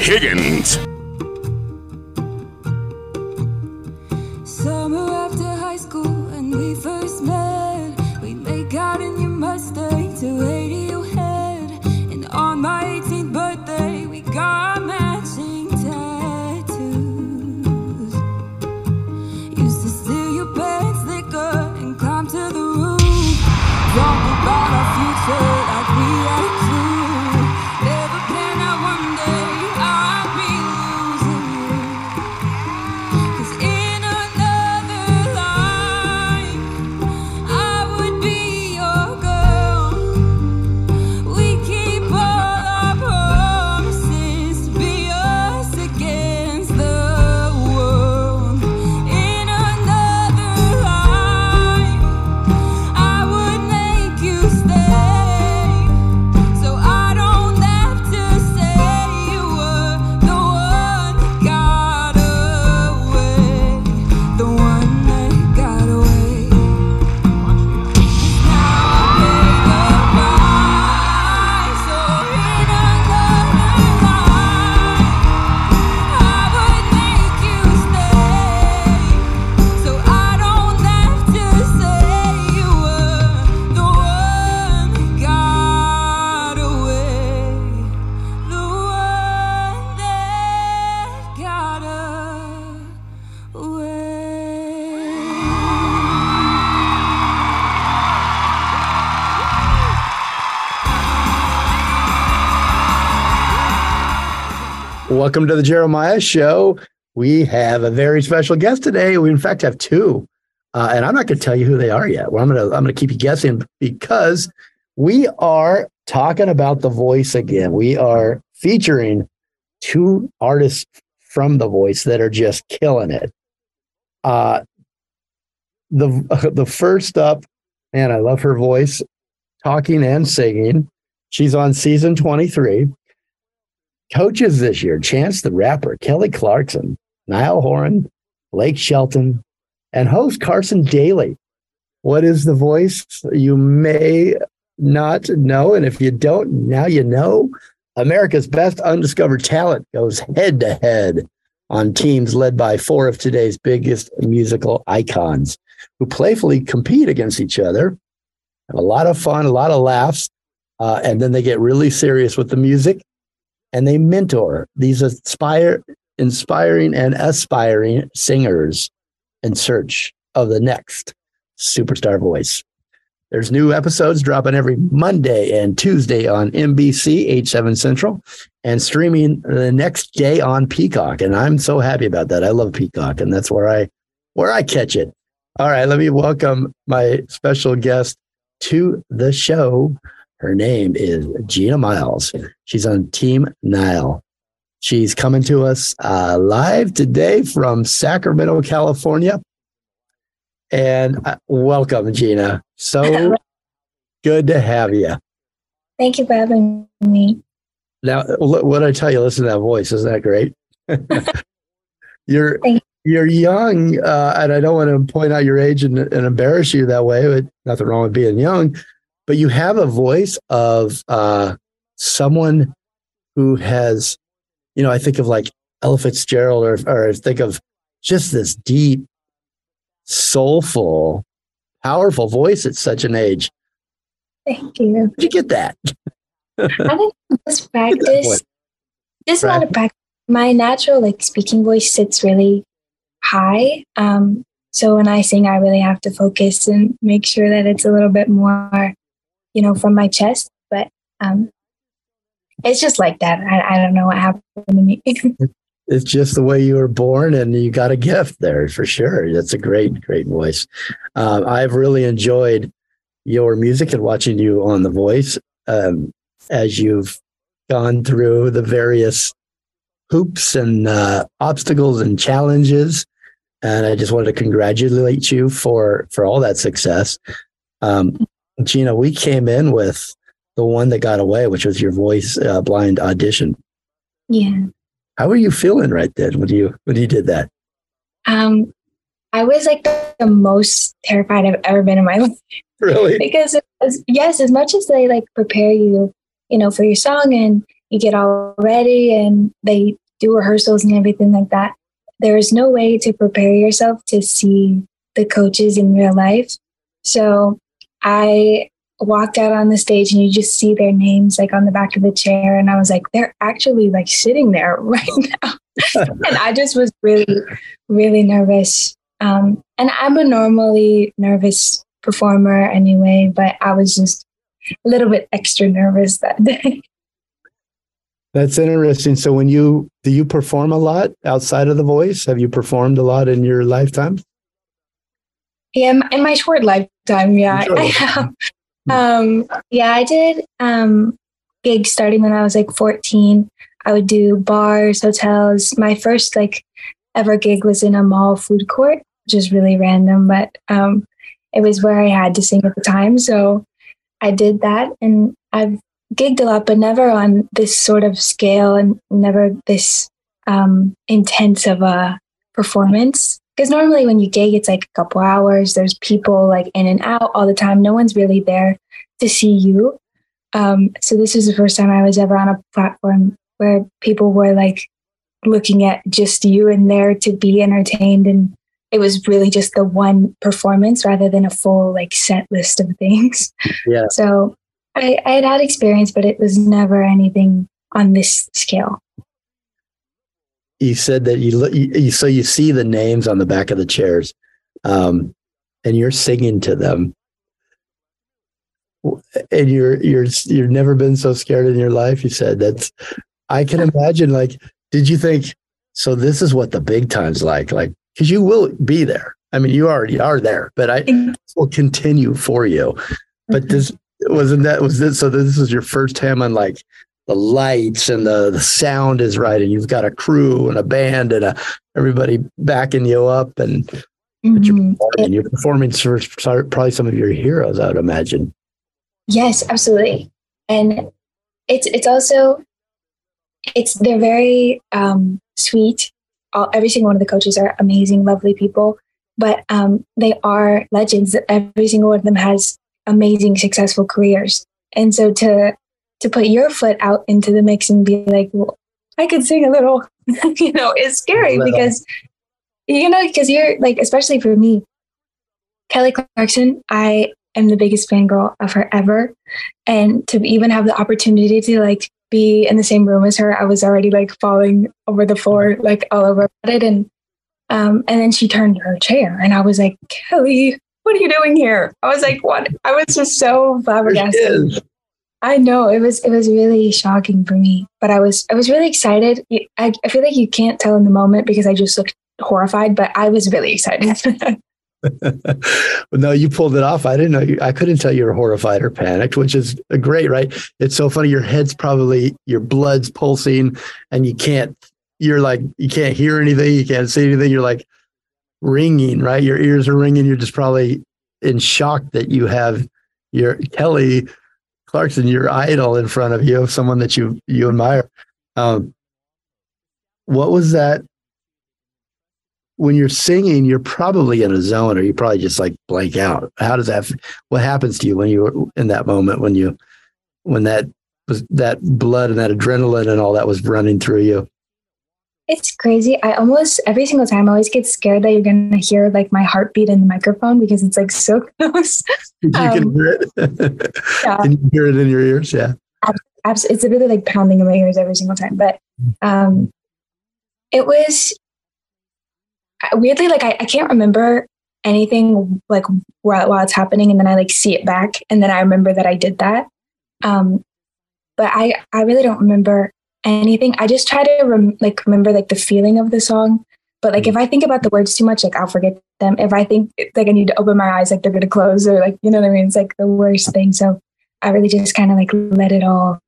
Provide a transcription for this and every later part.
Higgins. Welcome to the Jeremiah Show. We have a very special guest today. We, in fact, have two, uh, and I'm not going to tell you who they are yet. Well, I'm going to I'm going to keep you guessing because we are talking about The Voice again. We are featuring two artists from The Voice that are just killing it. Uh, the the first up, man, I love her voice, talking and singing. She's on season 23 coaches this year Chance the Rapper, Kelly Clarkson, Niall Horan, Blake Shelton, and host Carson Daly. What is the voice? You may not know. And if you don't, now you know. America's best undiscovered talent goes head to head on teams led by four of today's biggest musical icons who playfully compete against each other. Have a lot of fun, a lot of laughs, uh, and then they get really serious with the music and they mentor these aspire, inspiring and aspiring singers in search of the next superstar voice. There's new episodes dropping every Monday and Tuesday on NBC, H7 Central, and streaming the next day on Peacock. And I'm so happy about that. I love Peacock, and that's where I where I catch it. All right, let me welcome my special guest to the show. Her name is Gina Miles. She's on Team Niall. She's coming to us uh, live today from Sacramento, California. And uh, welcome, Gina. So good to have you. Thank you for having me. Now, what I tell you, listen to that voice. Isn't that great? you're you're young, uh, and I don't want to point out your age and, and embarrass you that way. But nothing wrong with being young, but you have a voice of uh, someone who has, you know, I think of like Ella Fitzgerald, or or I think of just this deep, soulful, powerful voice at such an age. Thank you. Where'd you get that? I think that practice. voice. Just a lot of practice. My natural like speaking voice sits really high. Um, So when I sing, I really have to focus and make sure that it's a little bit more, you know, from my chest. But um, it's just like that. I, I don't know what happened to me. It's just the way you were born, and you got a gift there for sure. That's a great, great voice. Um, I've really enjoyed your music and watching you on The Voice um, as you've gone through the various hoops and uh, obstacles and challenges. And I just wanted to congratulate you for for all that success. Um, Gina, we came in with the one that got away, which was your voice uh, blind audition. yeah. How were you feeling right then when you when you did that? Um, I was like the most terrified I've ever been in my life. Really? because was, yes, as much as they like prepare you, you know, for your song and you get all ready and they do rehearsals and everything like that, there is no way to prepare yourself to see the coaches in real life. So I walked out on the stage and you just see their names like on the back of the chair. And I was like, they're actually like sitting there right now. and I just was really, really nervous. Um, and I'm a normally nervous performer anyway, but I was just a little bit extra nervous that day. That's interesting. So when you do you perform a lot outside of the voice? Have you performed a lot in your lifetime? Yeah, in- my short lifetime, yeah, Sure. I have. Um, yeah, I did um, gigs starting when I was like 14. I would do bars, hotels. My first like ever gig was in a mall food court, which is really random, but um, it was where I had to sing at the time. So I did that, and I've gigged a lot, but never on this sort of scale, and never this um, intense of a performance. Because normally when you gig, it's like a couple hours. There's people like in and out all the time. No one's really there to see you. Um, so this was the first time I was ever on a platform where people were like looking at just you and there to be entertained, and it was really just the one performance rather than a full like set list of things. Yeah. So I, I had had experience, but it was never anything on this scale. You said that you, look- you so you see the names on the back of the chairs, um, and you're singing to them, and you're you're you've never been so scared in your life. You said that's. I can imagine. Like, did you think? So this is what the big times like, like because you will be there. I mean, you already are there, but I this will continue for you. But this wasn't that was this so this was your first time on like the lights and the, the sound is right and you've got a crew and a band and a, everybody backing you up and, but you're, performing. you're performing for for probably some of your heroes i would imagine Yes, absolutely. And it's it's also it's they're very um, sweet. All, every single one of the coaches are amazing, lovely people, but um, they are legends. Every single one of them has amazing, successful careers. And so to to put your foot out into the mix and be like, well, I could sing a little, you know, it's scary because you know because you're like, especially for me, Kelly Clarkson. I am the biggest fangirl of her ever. And to even have the opportunity to like be in the same room as her, I was already like falling over the floor, like all over it. And um, and then she turned her chair and I was like, Kelly, what are you doing here? I was like, what? I was just so flabbergasted. I know it was it was really shocking for me, but I was I was really excited. I, I feel like you can't tell in the moment because I just looked horrified, but I was really excited. well, no, you pulled it off. I didn't know you. I couldn't tell you were horrified or panicked, which is great, right? It's so funny. Your head's probably your blood's pulsing, and you can't. You're like you can't hear anything. You can't see anything. You're like ringing, right? Your ears are ringing. You're just probably in shock that you have your Kelly Clarkson, your idol, in front of you, someone that you you admire. Um, what was that? when you're singing, you're probably in a zone or you probably just like blank out. How does that, what happens to you when you're in that moment, when you, when that was that blood and that adrenaline and all that was running through you? It's crazy. I almost every single time I always get scared that you're gonna hear like my heartbeat in the microphone because it's like so close. You can Um, hear it. yeah. Can you hear it in your ears? Yeah. Abs- It's really like pounding in my ears every single time. But um, it was uh, weirdly like I, I can't remember anything like while, while it's happening and then I like see it back and then I remember that I did that. Um, but I, I really don't remember anything. I just try to rem- like remember like the feeling of the song. But like if mm. I think about the words too much, like I'll forget them. If I think like I need to open my eyes, like they're gonna close or like you know what I mean. It's like the worst thing. So I really just kind of like let it all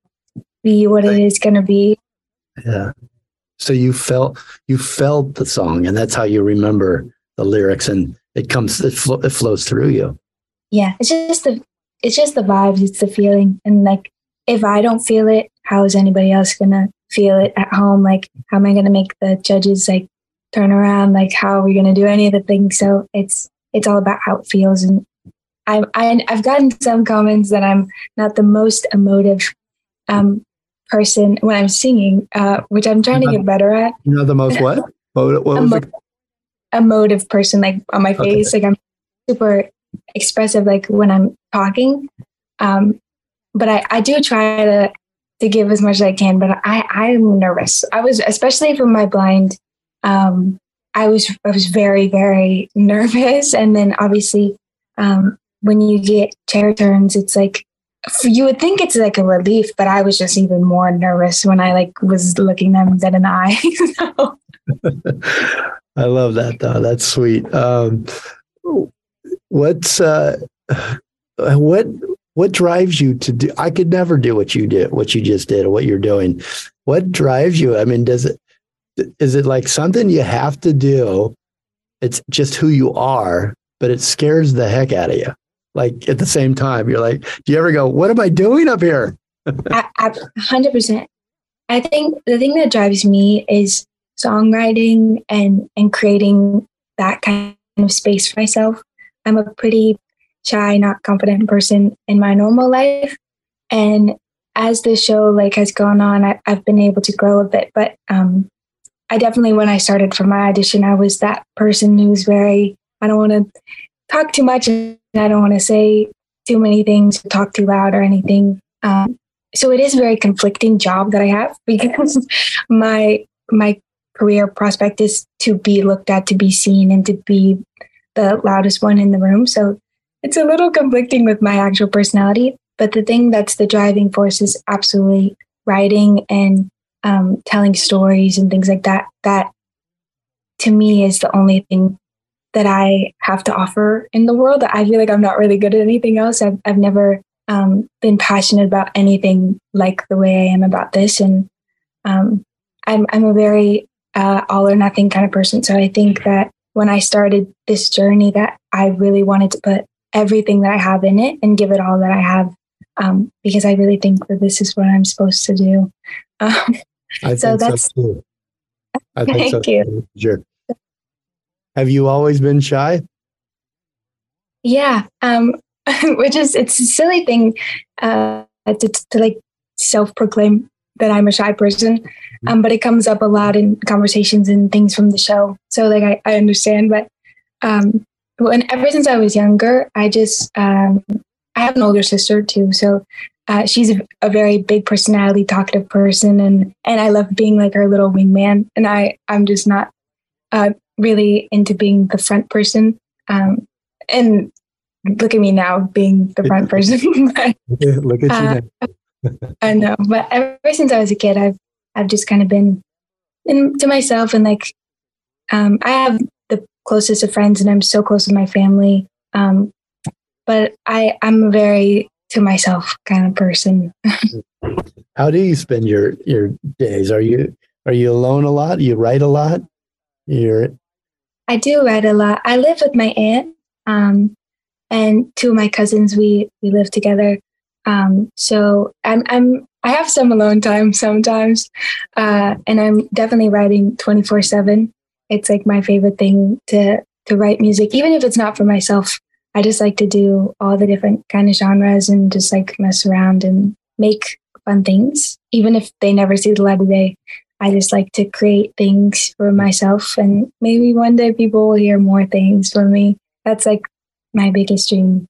be what it is gonna be. Yeah. So you felt you felt the song, and that's how you remember the lyrics, and it comes it, flo- it flows through you. Yeah, it's just the it's just the vibes, it's the feeling, and like if I don't feel it, how is anybody else gonna feel it at home? Like, how am I gonna make the judges like turn around? Like, how are we gonna do any of the things? So it's it's all about how it feels, and I, I I've gotten some comments that I'm not the most emotive um, person when I'm singing, uh, which I'm trying to get better at. You know the most what? What, what was it? emotive person like on my Okay. face like i'm super expressive like when i'm talking um but i i do try to to give as much as i can but i i'm nervous i was especially for my blind um i was i was very very nervous and then obviously um when you get chair turns it's like you would think it's like a relief but i was just even more nervous when i like was looking them dead in the eye I love that though. That's sweet. Um, what's uh, what what drives you to do? I could never do what you did, what you just did, or what you're doing. What drives you? I mean, does it is it like something you have to do? It's just who you are, but it scares the heck out of you. Like at the same time, you're like, do you ever go, "What am I doing up here?" A hundred percent. I think the thing that drives me is songwriting and and creating that kind of space for myself. I'm a pretty shy, not confident person in my normal life, and as the show like has gone on, I, I've been able to grow a bit. But um, I definitely, when I started for my audition, I was that person who's very I don't want to talk too much, and I don't want to say too many things, talk too loud or anything. Um, so it is a very conflicting job that I have because my my career prospect is to be looked at, to be seen, and to be the loudest one in the room. So it's a little conflicting with my actual personality. But the thing that's the driving force is absolutely writing and um, telling stories and things like that. That to me is the only thing that I have to offer in the world. I feel like I'm not really good at anything else. I've, I've never um, been passionate about anything like the way I am about this. And um, I'm, I'm a very uh, all or nothing kind of person. So I think that when I started this journey, that I really wanted to put everything that I have in it and give it all that I have, um, because I really think that this is what I'm supposed to do. Um, I So think that's- so think so Thank you. Sure. Have you always been shy? Yeah, um, which is it's a silly thing uh, to, to like self-proclaim that I'm a shy person, um, but it comes up a lot in conversations and things from the show. So like I, I understand, but um, when ever since I was younger, I just um, I have an older sister too, so uh, she's a, a very big personality, talkative person, and and I love being like her little wingman, and I I'm just not uh, really into being the front person. Um, and look at me now being the front person. But Look at Uh, you now. I know, but ever since I was a kid, I've I've just kind of been in, to myself and like um, I have closest of friends, and I'm so close with my family. Um, but I I'm a very to myself kind of person. How do you spend your your days? Are you are you alone a lot? You write a lot? You're I do write a lot. I live with my aunt, um, and two of my cousins. We we live together. Um, so I'm I'm I have some alone time sometimes, uh, and I'm definitely writing twenty four seven. It's like my favorite thing to to write music, even if it's not for myself. I just like to do all the different kind of genres and just like mess around and make fun things, even if they never see the light of day. I just like to create things for myself, and maybe one day people will hear more things from me. That's like my biggest dream.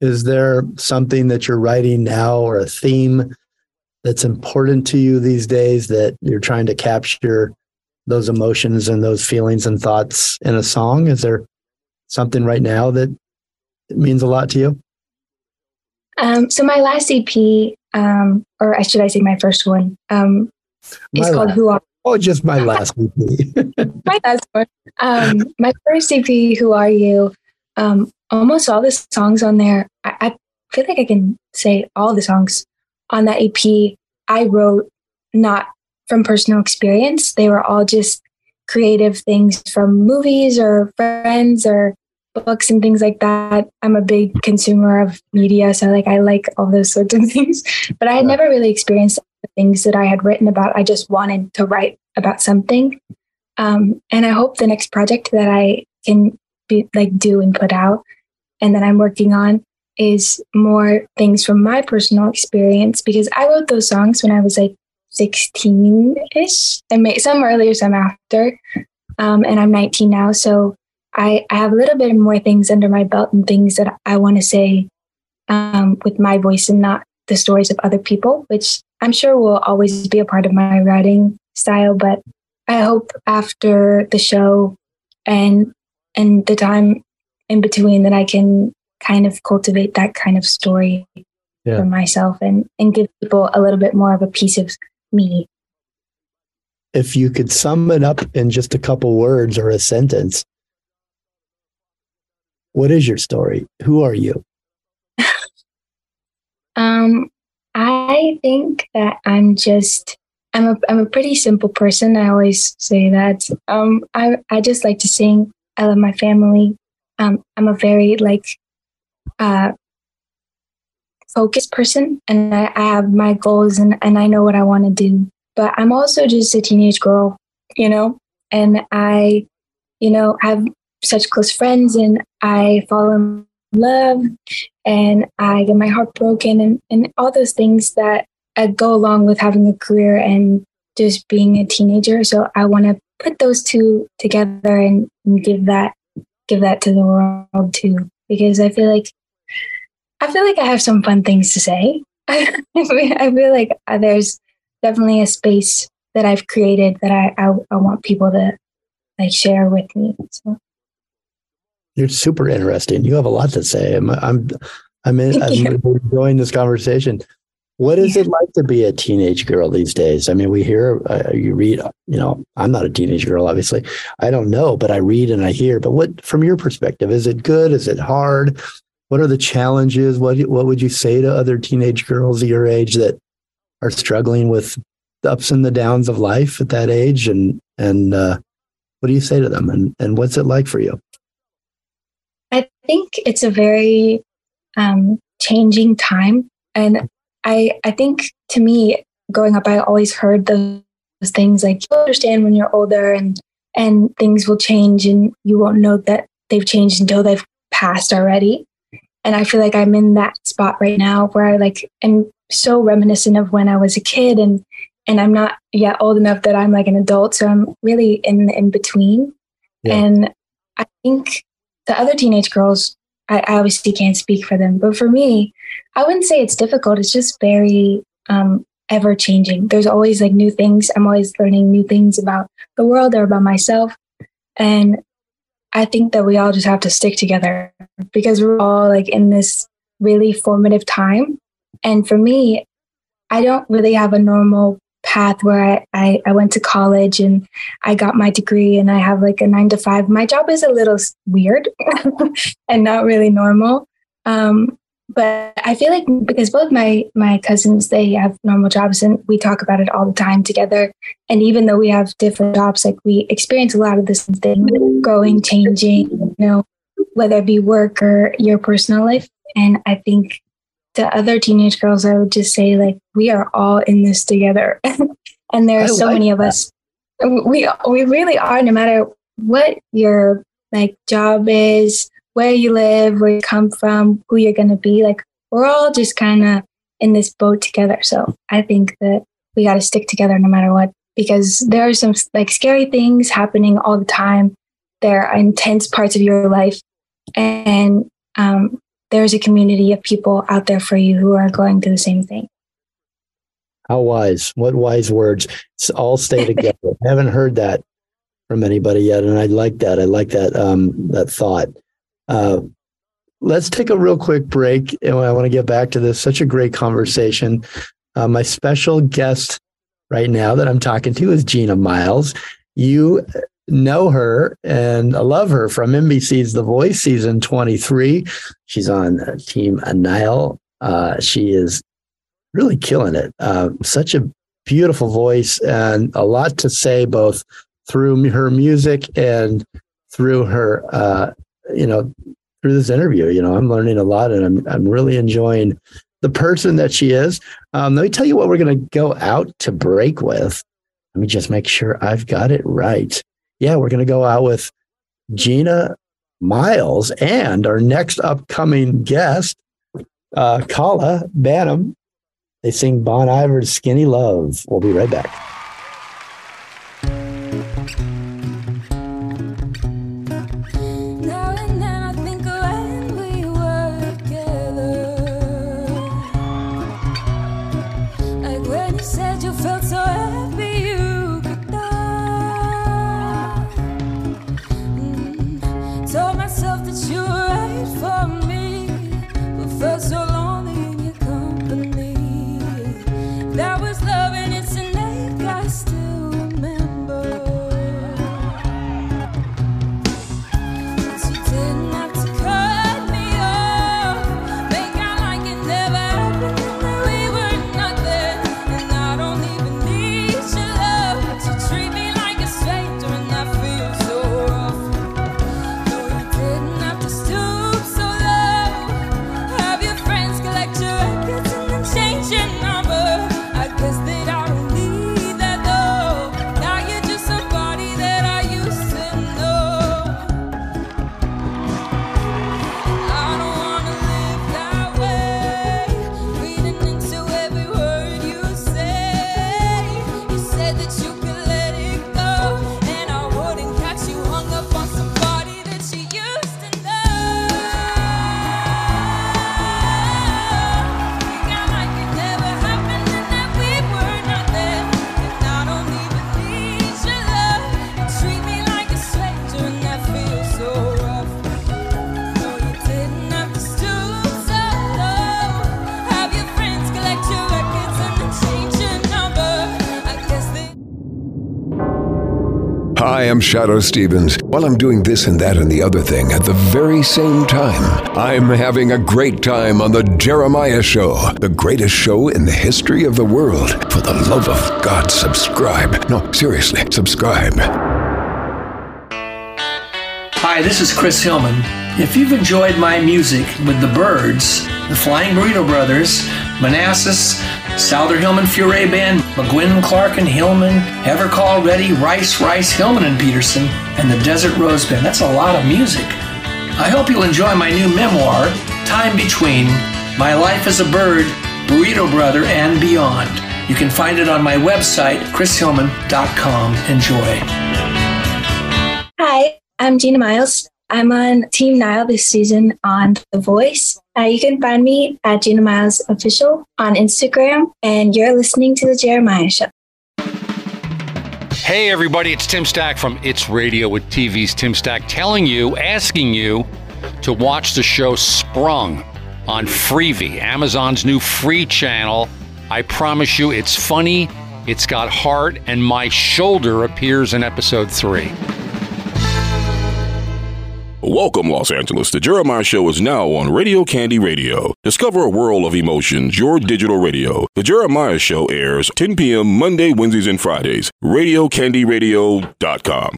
is there something that you're writing now or a theme that's important to you these days that you're trying to capture those emotions and those feelings and thoughts in a song? Is there something right now that means a lot to you? Um, so my last EP, um, or I should I say my first one, um, My is called Who Are Oh, just my last EP. my last one. Um, my first EP, Who Are You? Um, almost all the songs on there, I, I feel like I can say all the songs on that EP I wrote not from personal experience. They were all just creative things from movies or friends or books and things like that. I'm a big consumer of media, so like I like all those sorts of things. But I had never really experienced the things that I had written about. I just wanted to write about something. Um, and I hope the next project that I can be like do and put out and that I'm working on is more things from my personal experience because I wrote those songs when I was like 16 ish and may, some earlier, some after. Um, and I'm 19 now. So I, I have a little bit more things under my belt and things that I want to say um, with my voice and not the stories of other people, which I'm sure will always be a part of my writing style. But I hope after the show and and the time in between that I can kind of cultivate that kind of story Yeah. for myself and and give people a little bit more of a piece of me. if you could sum it up in just a couple words or a sentence, what is your story? Who are you? Um, I think that I'm just I'm a I'm a pretty simple person. I always say that. Um, I I just like to sing. I love my family. Um, I'm a very like uh focused person, and I, I have my goals, and and I know what I want to do. But I'm also just a teenage girl, you know, and I, you know, have such close friends, and I fall in love and I get my heart broken and, and all those things that uh, go along with having a career and just being a teenager. So I want to put those two together and, and give that give that to the world too because I feel like I feel like I have some fun things to say. I feel, I feel like uh, there's definitely a space that I've created that I, I I want people to like share with me. So You're super interesting. You have a lot to say. I'm I'm I'm, in, I'm enjoying this conversation. What is it like to be a teenage girl these days? I mean, we hear, uh, you read, you know, I'm not a teenage girl, obviously. I don't know, but I read and I hear. But what, from your perspective, is it good? Is it hard? What are the challenges? What what would you say to other teenage girls your age that are struggling with the ups and the downs of life at that age? And and uh, what do you say to them? And and what's it like for you? I think it's a very um, changing time, and I I think to me, growing up, I always heard those, those things like you understand when you're older, and and things will change, and you won't know that they've changed until they've passed already. And I feel like I'm in that spot right now where I like am so reminiscent of when I was a kid, and and I'm not yet old enough that I'm like an adult, so I'm really in the in between. Yeah. And I think the other teenage girls, I, I obviously can't speak for them, but for me, I wouldn't say it's difficult. It's just very um, ever changing. There's always like new things. I'm always learning new things about the world or about myself. And I think that we all just have to stick together because we're all like in this really formative time. And for me, I don't really have a normal path where I, I, I went to college and I got my degree and I have like a nine to five. My job is a little weird and not really normal. Um, but I feel like because both my my cousins they have normal jobs and we talk about it all the time together. And even though we have different jobs, like we experience a lot of the same thing, growing, changing, you know, whether it be work or your personal life. And I think to other teenage girls, I would just say like we are all in this together, and there I are so like many of that. us. We we really are. No matter what your like job is, where you live, where you come from, who you're gonna be, like we're all just kind of in this boat together. So I think that we got to stick together no matter what, because there are some like scary things happening all the time. There are intense parts of your life, and um, there's a community of people out there for you who are going through the same thing. How wise. What wise words. S- All stay together. I haven't heard that from anybody yet. And I like that. I like that um that thought. Uh, let's take a real quick break. And I want to get back to this. Such a great conversation. Uh, my special guest right now that I'm talking to is Gina Miles. You know her and I love her from NBC's The Voice season 23. She's on uh, Team Niall. Uh, she is really killing it. Uh, such a beautiful voice and a lot to say both through her music and through her, uh, you know, through this interview. You know, I'm learning a lot and I'm, I'm really enjoying the person that she is. Um, let me tell you what we're going to go out to break with. Let me just make sure I've got it right. Yeah, we're going to go out with Gina Miles and our next upcoming guest, uh, Kala Banham. They sing Bon Iver's Skinny Love. We'll be right back. I'm Shadoe Stevens. While I'm doing this and that and the other thing at the very same time, I'm having a great time on The Jeremiah Show, the greatest show in the history of the world. For the love of God, subscribe. No, seriously, subscribe. Hi, this is Chris Hillman. If you've enjoyed my music with the Byrds, the Flying Burrito Brothers, Manassas, Souther Hillman Furay Band, McGuinn Clark and Hillman, Ever Call Ready, Rice Rice Hillman and Pedersen, and the Desert Rose Band, that's a lot of music. I hope you'll enjoy my new memoir, Time Between My Life as a Byrd, Burrito Brother, and Beyond. You can find it on my website, chrishillman.com. Enjoy. Hi, I'm Gina Miles. I'm on Team Niall this season on The Voice. Uh, you can find me at Gina Miles Official on Instagram, and you're listening to The Jeremiah Show. Hey, everybody, it's Tim Stack from It's Radio with TV's Tim Stack telling you, asking you to watch the show Sprung on Freevee, Amazon's new free channel. I promise you, it's funny, it's got heart, and my shoulder appears in episode three. Welcome, Los Angeles. The Jeremiah Show is now on Radio Candy Radio. Discover a world of emotions, your digital radio. The Jeremiah Show airs 10 p.m. Monday, Wednesdays, and Fridays. RadioCandyRadio.com.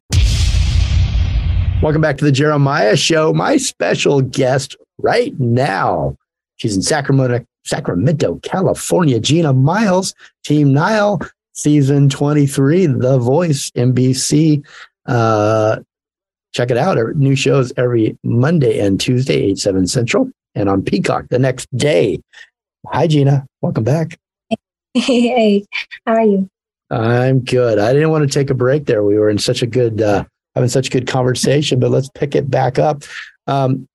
Welcome back to the Jeremiah Show. My special guest right now, she's in Sacramento, Sacramento, California. Gina Miles, Team Niall, season 23, The Voice, NBC. Uh, check it out. Our New shows every Monday and Tuesday, 8, 7 Central, and on Peacock the next day. Hi, Gina. Welcome back. hey, how are you? I'm good. I didn't want to take a break there. We were in such a good, uh, having such a good conversation, but let's pick it back up. Um,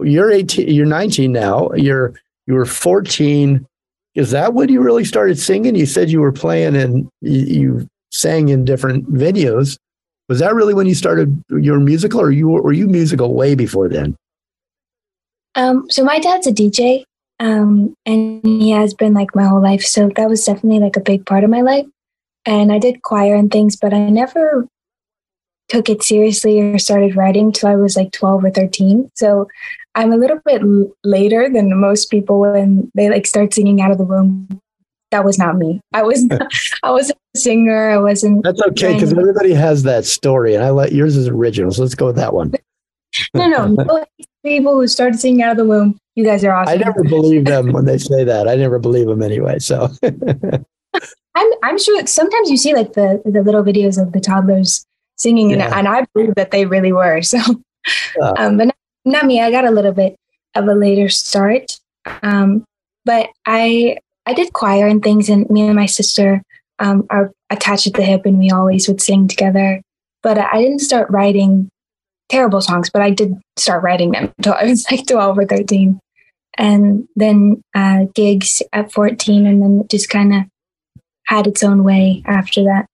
you're 18, you're 19 now. You're, you were 14. Is that when you really started singing? You said you were playing and you, you sang in different venues. Was that really when you started your musical or you were you musical way before then? Um, so my dad's a DJ, um, and he has been like my whole life. So that was definitely like a big part of my life. And I did choir and things, but I never took it seriously or started writing till I was like 12 or 13. So I'm a little bit later than most people when they like start singing out of the womb. That was not me. I was not, I wasn't a singer. I wasn't. That's okay because everybody has that story, and I let yours is original. So let's go with that one. no, no, no. People who started singing out of the womb. You guys are awesome. I never believe them when they say that. I never believe them anyway. So I'm I'm sure sometimes you see like the the little videos of the toddlers singing, Yeah. and, and I believe that they really were. So, Yeah. um, but not, not me. I got a little bit of a later start, um, but I I did choir and things, and me and my sister um, are attached at the hip, and we always would sing together. But I didn't start writing terrible songs, but I did start writing them until I was like twelve or thirteen, and then uh, gigs at fourteen, and then it just kind of had its own way after that.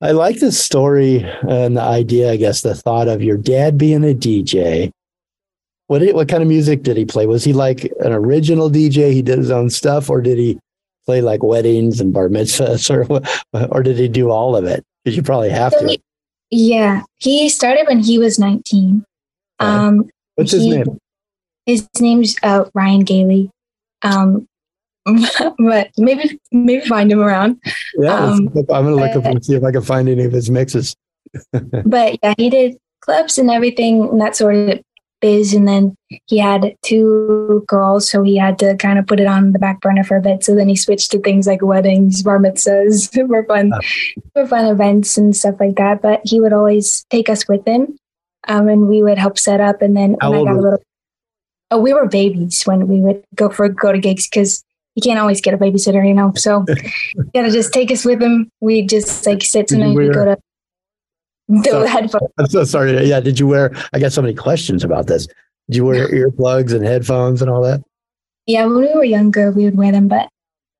I like the story and the idea, I guess, the thought of your dad being a DJ. What did, what kind of music did he play? Was he like an original DJ? He did his own stuff, or did he play like weddings and bar mitzvahs, or or did he do all of it? Because you probably have So to. he- yeah, he started when he was 19. Okay. Um, What's his he- name? His name's uh, Ryan Gailey. Um, but maybe maybe find him around. Yeah, um, I'm gonna look up uh, and see if I can find any of his mixes. But yeah, he did clubs and everything and that sort of biz. And then he had two girls, so he had to kind of put it on the back burner for a bit. So then he switched to things like weddings, bar mitzvahs, for fun, for fun events and stuff like that. But he would always take us with him, um, and we would help set up. And then How when I got a little, oh, we were babies when we would go for go to gigs because you can't always get a babysitter, you know. So you gotta just take us with him. We just like sit tonight. We go to the Sorry. headphones. I'm so sorry. Yeah, did you wear? I got so many questions about this. Did you wear earplugs and headphones and all that? Yeah, when we were younger, we would wear them, but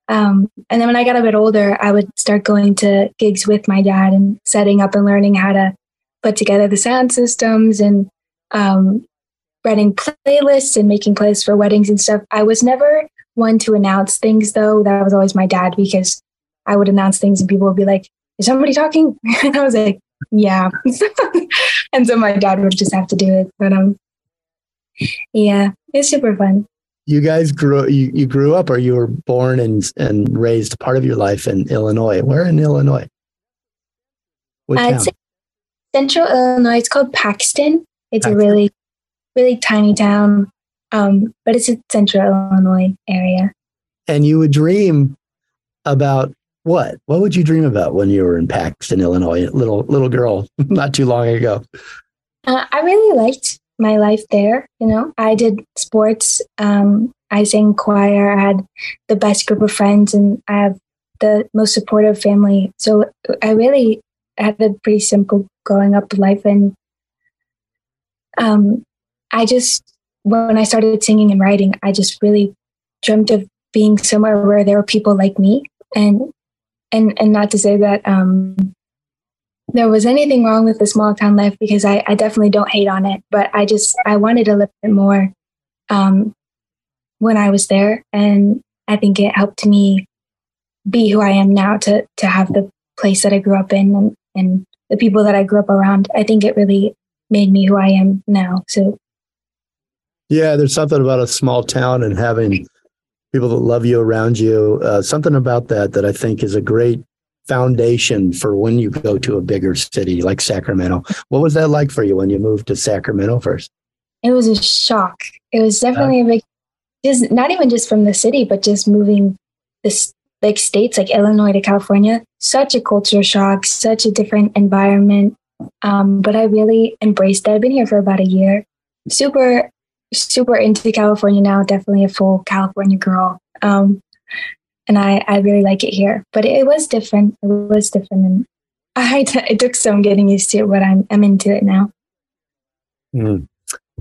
um, and then when I got a bit older, I would start going to gigs with my dad and setting up and learning how to put together the sound systems and um, writing playlists and making playlists for weddings and stuff. I was never one to announce things though. That was always my dad because I would announce things and people would be like, "Is somebody talking?" And I was like, "Yeah," and so my dad would just have to do it. But um, yeah, it's super fun. You guys grew you, you grew up or you were born and and raised part of your life in Illinois. Where in Illinois? Uh, town? it's Central Illinois. It's called Paxton. It's a really, really tiny town, um, but it's a Central Illinois area. and you would dream about what? What would you dream about when you were in Paxton, Illinois, little little girl, not too long ago? Uh, I really liked my life there. You know, I did sports. Um, I sang choir. I had the best group of friends, and I have the most supportive family. So I really had a pretty simple growing up life, and um, I just when I started singing and writing, I just really dreamt of being somewhere where there were people like me, and and and not to say that um, there was anything wrong with the small town life because I, I definitely don't hate on it, but I just I wanted a little bit more um, when I was there, and I think it helped me be who I am now to to have the place that I grew up in and and the people that I grew up around. I think it really made me who I am now. So Yeah, there's something about a small town and having people that love you around you. Uh, something about that that I think is a great foundation for when you go to a bigger city like Sacramento. What was that like for you when you moved to Sacramento first? it was a shock. It was definitely a big, just not even just from the city, but just moving this like states like Illinois to California. Such a culture shock, such a different environment. Um, but I really embraced it. I've been here for about a year. Super, super into California now. Definitely a full California girl. Um, and I, I really like it here. But it, was different. It was different, and I it took some getting used to it. But I'm I'm into it now. Mm.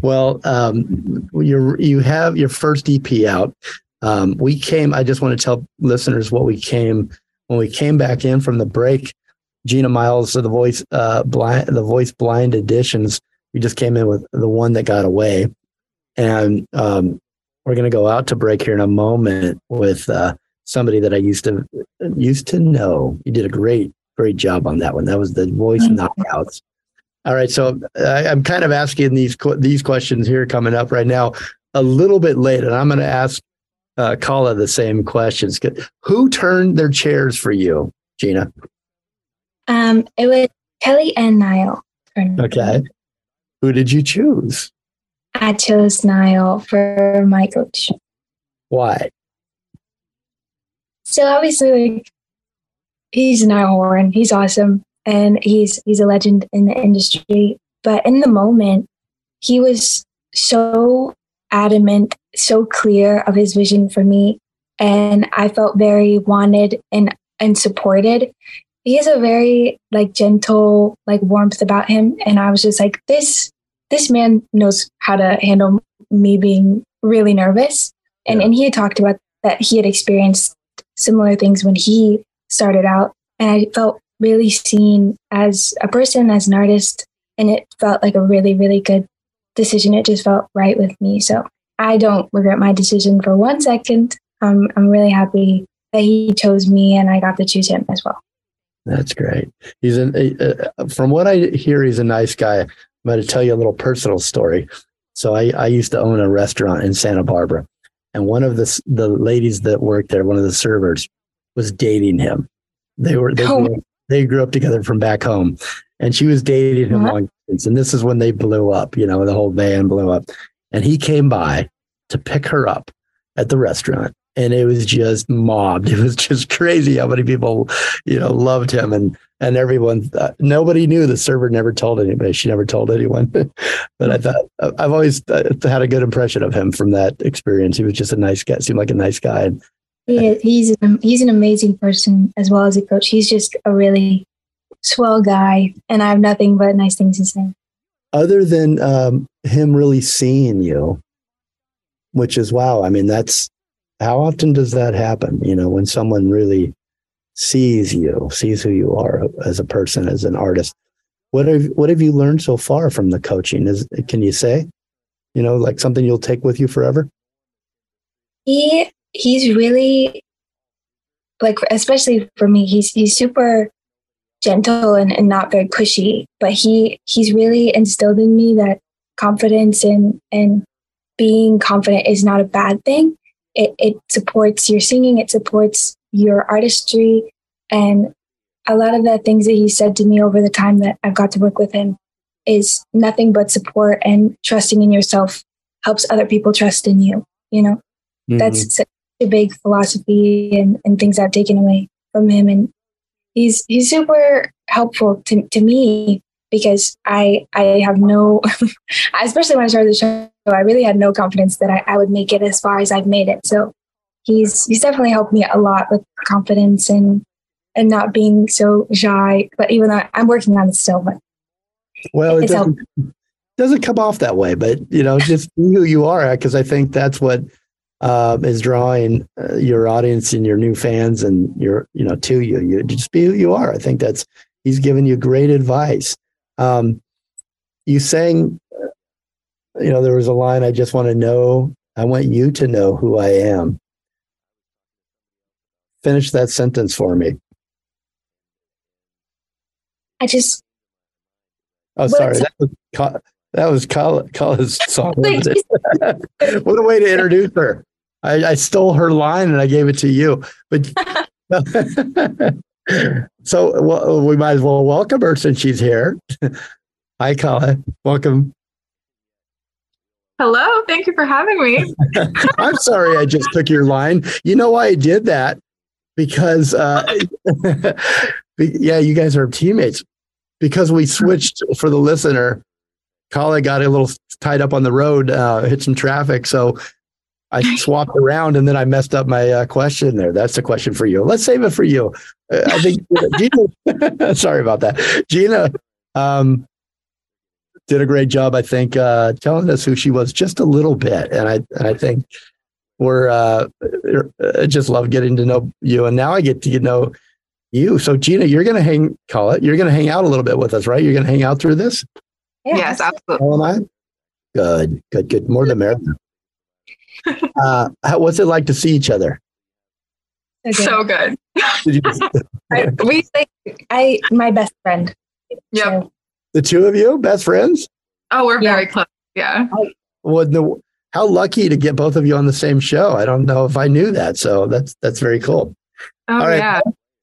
Well, um, you you have your first EP out. Um, we came. I just want to tell listeners what we came when we came back in from the break. Gina Miles of the voice uh, blind, the voice blind auditions We just came in with the one that got away, and um, we're going to go out to break here in a moment with uh, somebody that I used to used to know. You did a great great job on that one. That was the voice knockouts. All right, so I, I'm kind of asking these these questions here coming up right now a little bit late, and I'm going to ask uh, Kala the same questions. Who turned their chairs for you, Gina? Um, it was Kelly and Niall. Okay. Who did you choose? I chose Niall for my coach. Why? So obviously, like, he's Niall Horan. He's awesome, and he's he's a legend in the industry. But in the moment, he was so adamant, so clear of his vision for me, and I felt very wanted and and supported. He has a very like gentle like warmth about him, and I was just like this this man knows how to handle me being really nervous. And and he had talked about that he had experienced similar things when he started out. And I felt really seen as a person, as an artist. And it felt like a really, really good decision. It just felt right with me. So I don't regret my decision for one second. Um, I'm really happy that he chose me and I got to choose him as well. That's great. He's an, uh, from what I hear, he's a nice guy. I'm going to tell you a little personal story. So I, I used to own a restaurant in Santa Barbara, and one of the the ladies that worked there, one of the servers, was dating him. They were they, Oh. grew, they grew up together from back home, and she was dating him What? long distance. And this is when they blew up. You know, the whole van blew up, and he came by to pick her up at the restaurant. And it was just mobbed. It was just crazy how many people, you know, loved him, and and everyone. Uh, nobody knew. The server never told anybody. She never told anyone. but I thought I've always uh, had a good impression of him from that experience. He was just a nice guy. Seemed like a nice guy. And He is, he's an, he's an amazing person as well as a coach. He's just a really swell guy, and I have nothing but nice things to say. other than um, him really seeing you, which is wow. I mean, that's how often does that happen? You know, when someone really sees you, sees who you are as a person, as an artist. What have what have you learned so far from the coaching? Is can you say, you know, like something you'll take with you forever? He he's really like especially for me, he's he's super gentle and, and not very pushy, but he he's really instilled in me that confidence and and being confident is not a bad thing. It it supports your singing, it supports your artistry and a lot of the things that he said to me over the time that I've got to work with him is nothing but support and trusting in yourself helps other people trust in you, you know? Mm-hmm. That's such a big philosophy and, and things I've taken away from him. And he's he's super helpful to, to me because I I have no especially when I started the show, I really had no confidence that I, I would make it as far as I've made it. So he's he's definitely helped me a lot with confidence and and not being so shy. But even though I'm working on it still, but Well, it doesn't, doesn't come off that way, but you know, just be who you are, because I think that's what um, is drawing uh, your audience and your new fans and your, you know, to you. You just be who you are. I think that's he's given you great advice. Um, you sang, you know, there was a line. I just want to know. I want you to know who I am. Finish that sentence for me. I just Oh, sorry. That was, that was Kala's song. what a way to introduce her. I, I stole her line and I gave it to you. But so well, we might as well welcome her since she's here. Hi, Kala. Welcome. Hello, thank you for having me. I'm sorry I just took your line. You know why I did that? Because, uh, yeah, you guys are teammates. Because we switched for the listener, Kala got a little tied up on the road, uh, hit some traffic. So I swapped around and then I messed up my uh, question there. That's the question for you. Let's save it for you. Uh, I think Gina, sorry about that. Gina um, did a great job, I think, uh, telling us who she was just a little bit. And I, and I think we're uh, I just love getting to know you. And now I get to get know you. So Gina, you're going to hang, call it, you're going to hang out a little bit with us, right? You're going to hang out through this. Yeah, yes, absolutely. Oh, am I? Good, good, good. More than merrier. uh, how, what's it like to see each other? So good. So good. Did you, I, we like I my best friend. Yep. So, the two of you, best friends? oh, we're Yeah. very close. Yeah. Well, no, how lucky to get both of you on the same show. I don't know if I knew that, so that's that's very cool. Oh All right.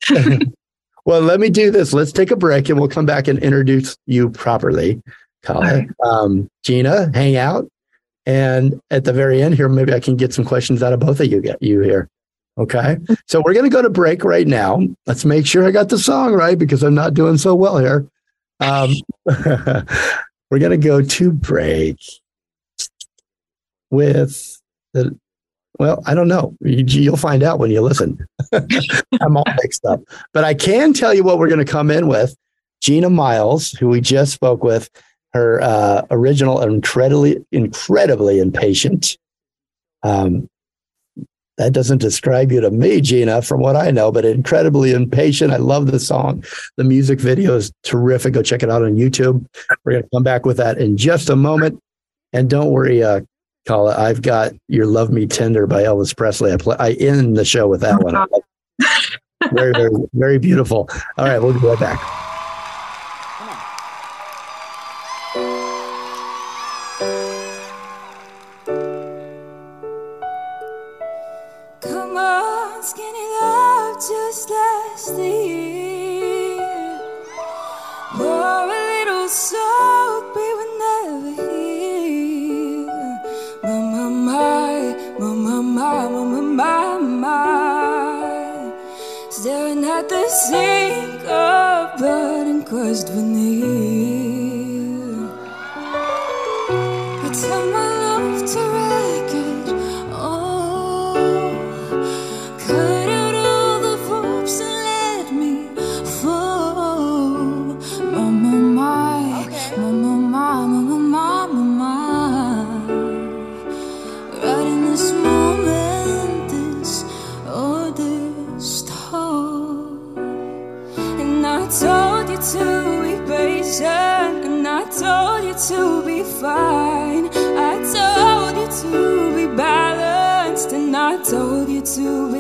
yeah. well, let me do this. Let's take a break and we'll come back and introduce you properly. Colin, um, Gina, hang out. And at the very end here, maybe I can get some questions out of both of you, get you here. Okay. So we're going to go to break right now. Let's make sure I got the song right because I'm not doing so well here. Um, we're going to go to break with the, well, I don't know. You, you'll find out when you listen. I'm all mixed up. But I can tell you what we're going to come in with. Gina Miles, who we just spoke with, her uh, original incredibly, incredibly impatient. Um, that doesn't describe you to me, Gina, from what I know, but incredibly impatient. I love the song. The music video is terrific. Go check it out on YouTube. We're going to come back with that in just a moment. And don't worry, uh, Kala, I've got Your Love Me Tender by Elvis Presley. I, play, I end the show with that one. very, very, very beautiful. All right, we'll be right back. Last the year. Pour a little salt, we were never here. My, my, my, my, my, my, my, my, my. Staring at the sink of blood and crushed veneer. To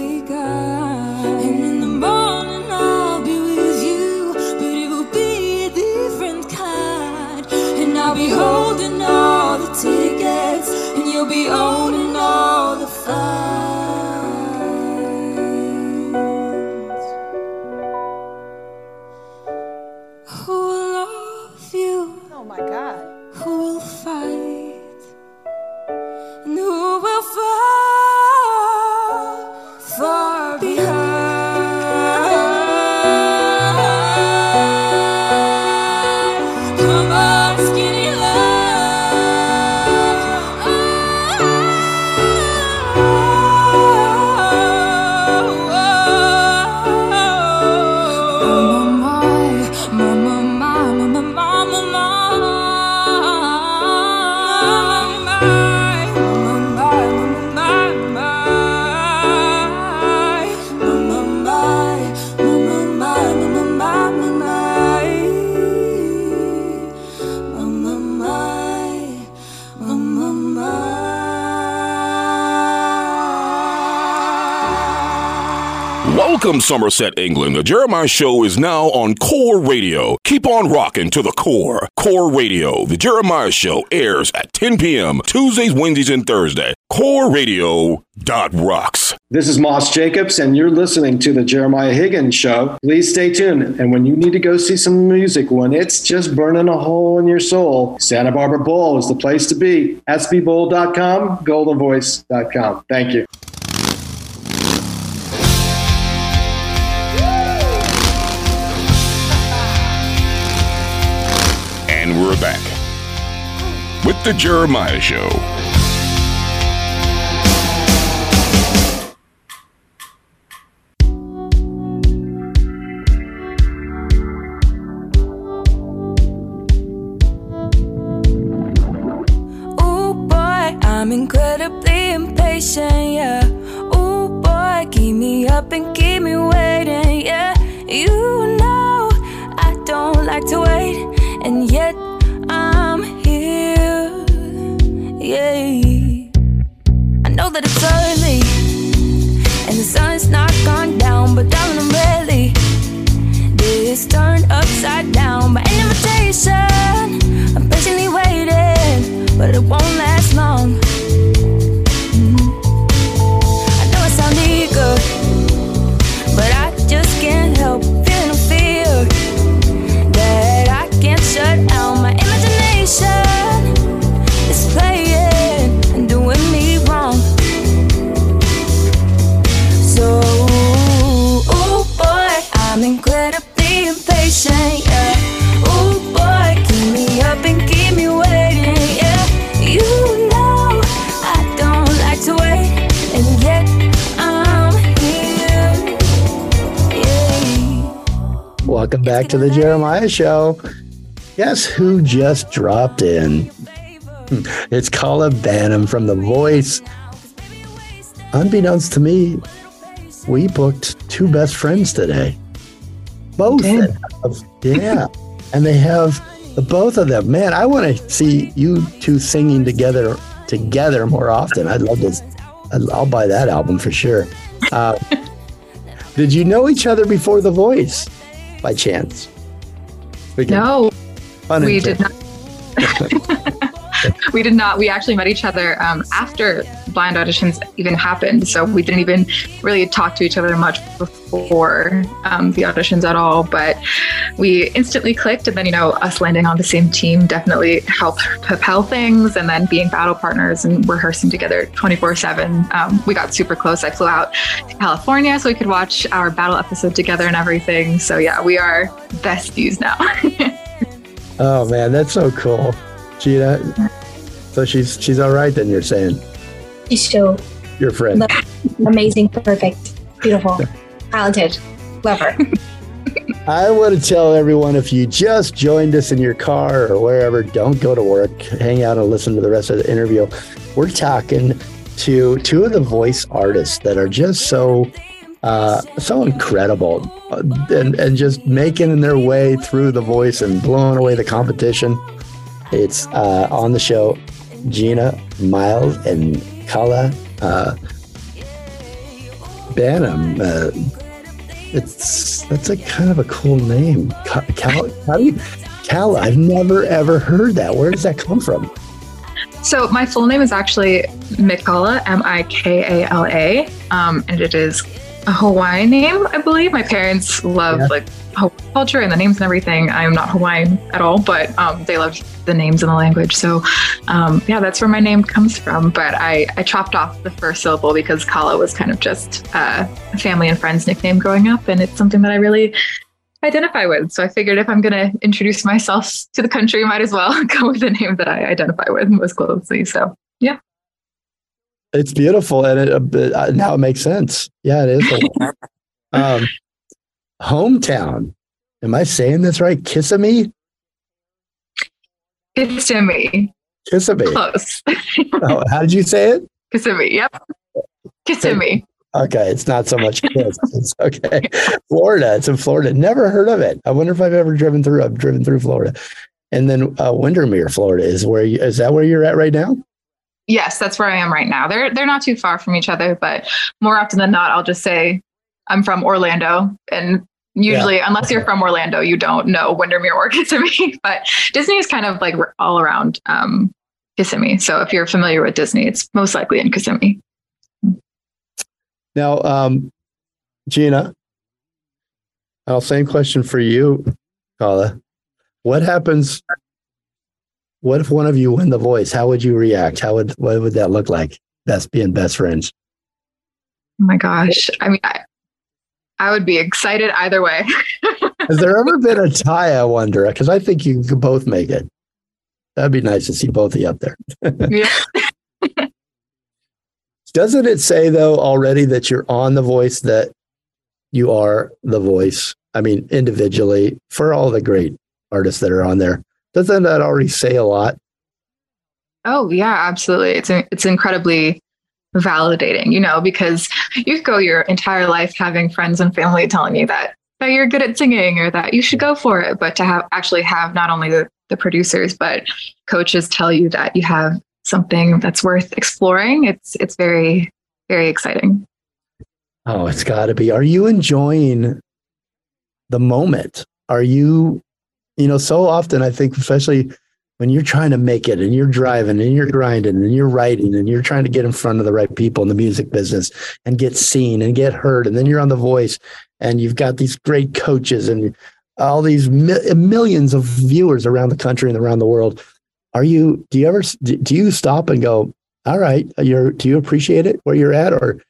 Somerset, England. The Jeremiah Show is now on Core Radio. Keep on rocking to the core. Core Radio. The Jeremiah Show airs at 10 p.m. Tuesdays, Wednesdays, and Thursday. Core Radio dot rocks. This is Moss Jacobs, and you're listening to the Jeremiah Higgins Show. Please stay tuned. And when you need to go see some music, when it's just burning a hole in your soul, Santa Barbara Bowl is the place to be. SBBowl.com, goldenvoice.com. Thank you. The Jeremiah Show. To the Jeremiah Show. Guess who just dropped in? It's Kala Banham from The Voice. Unbeknownst to me, we booked two best friends today. Both. have- yeah. and they have the both of them. Man, I want to see you two singing together together more often. I'd love to. I'll buy that album for sure. Uh, did you know each other before The Voice, by chance? We No, we did not. we did not. We actually met each other um, after blind auditions even happened. So we didn't even really talk to each other much before um, the auditions at all. But we instantly clicked. And then, you know, us landing on the same team definitely helped propel things. And then being battle partners and rehearsing together 24 7. Um, we got super close. I flew out to California so we could watch our battle episode together and everything. So yeah, we are besties now. Oh man, that's so cool, Gina. So she's she's all right then. You're saying She's so your friend. amazing, perfect, beautiful, talented. Love her. I want to tell everyone if you just joined us in your car or wherever, don't go to work. Hang out and listen to the rest of the interview. We're talking to two of the voice artists that are just so uh, so incredible uh, and, and just making their way through the voice and blowing away the competition. It's uh, on the show Gina Miles and Kala uh, Banham. Uh, it's that's a kind of a cool name. Ka- Cal, how do you, Cal? I've never ever heard that. Where does that come from? So my full name is actually Mikala, M I K A L A, um, and it is a Hawaiian name, I believe. My parents love Yeah. like Hawaiian culture and the names and everything. I'm not Hawaiian at all, but um, they loved the names and the language. So um, yeah, that's where my name comes from. But I, I chopped off the first syllable because Kala was kind of just uh, a family and friends nickname growing up, and it's something that I really identify with. So I figured if I'm going to introduce myself to the country, might as well go with the name that I identify with most closely. So yeah. It's beautiful, and it, uh, now it makes sense. Yeah, it is. um, hometown. Am I saying this right? Kissimmee. Kissimmee, Kissimmee. close. Oh, how did you say it? Kissimmee, yep. Kissimmee. Okay, it's not so much kiss. It's okay. Florida. It's in Florida. Never heard of it. I wonder if I've ever driven through. I've driven through Florida, and then uh, Windermere, Florida, is where you, is that where you're at right now? Yes, that's where I am right now. They're they're not too far from each other, but more often than not, I'll just say I'm from Orlando. And usually, unless you're from Orlando, you don't know Windermere or Kissimmee. But Disney is kind of like all around um, Kissimmee. So if you're familiar with Disney, it's most likely in Kissimmee. Now, um, Gina, I'll same question for you, Kala. What happens? What if one of you win the voice? How would you react? How would what would that look like? Best being best friends. Oh my gosh. I mean, I, I would be excited either way. Has there ever been a tie? I wonder because I think you could both make it. That'd be nice to see both of you up there. yeah. Doesn't it say though already that you're on the voice that you are the voice? I mean, individually for all the great artists that are on there. Doesn't that already say a lot? Oh yeah, absolutely. It's it's incredibly validating, you know, because you go your entire life having friends and family telling you that that you're good at singing or that you should go for it, but to have actually have not only the, the producers but coaches tell you that you have something that's worth exploring, it's it's very very exciting. Oh, it's got to be. Are you enjoying the moment? Are you, you know, so often I think, especially when you're trying to make it and you're driving and you're grinding and you're writing and you're trying to get in front of the right people in the music business and get seen and get heard. And then you're on The Voice and you've got these great coaches and all these mi- millions of viewers around the country and around the world. Are you, do you ever, do you stop and go, all right, you're, do you appreciate it where you're at? Or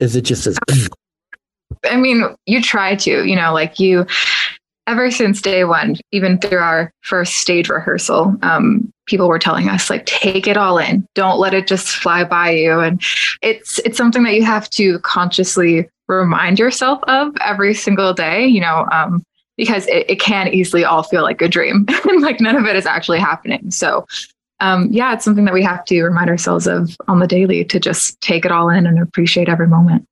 is it just as, I mean, you try to, you know, like you, ever since day one, even through our first stage rehearsal, um, people were telling us like, take it all in. Don't let it just fly by you. And it's it's something that you have to consciously remind yourself of every single day. You know, um, because it, it can easily all feel like a dream, and like none of it is actually happening. So. Um, yeah, it's something that we have to remind ourselves of on the daily to just take it all in and appreciate every moment.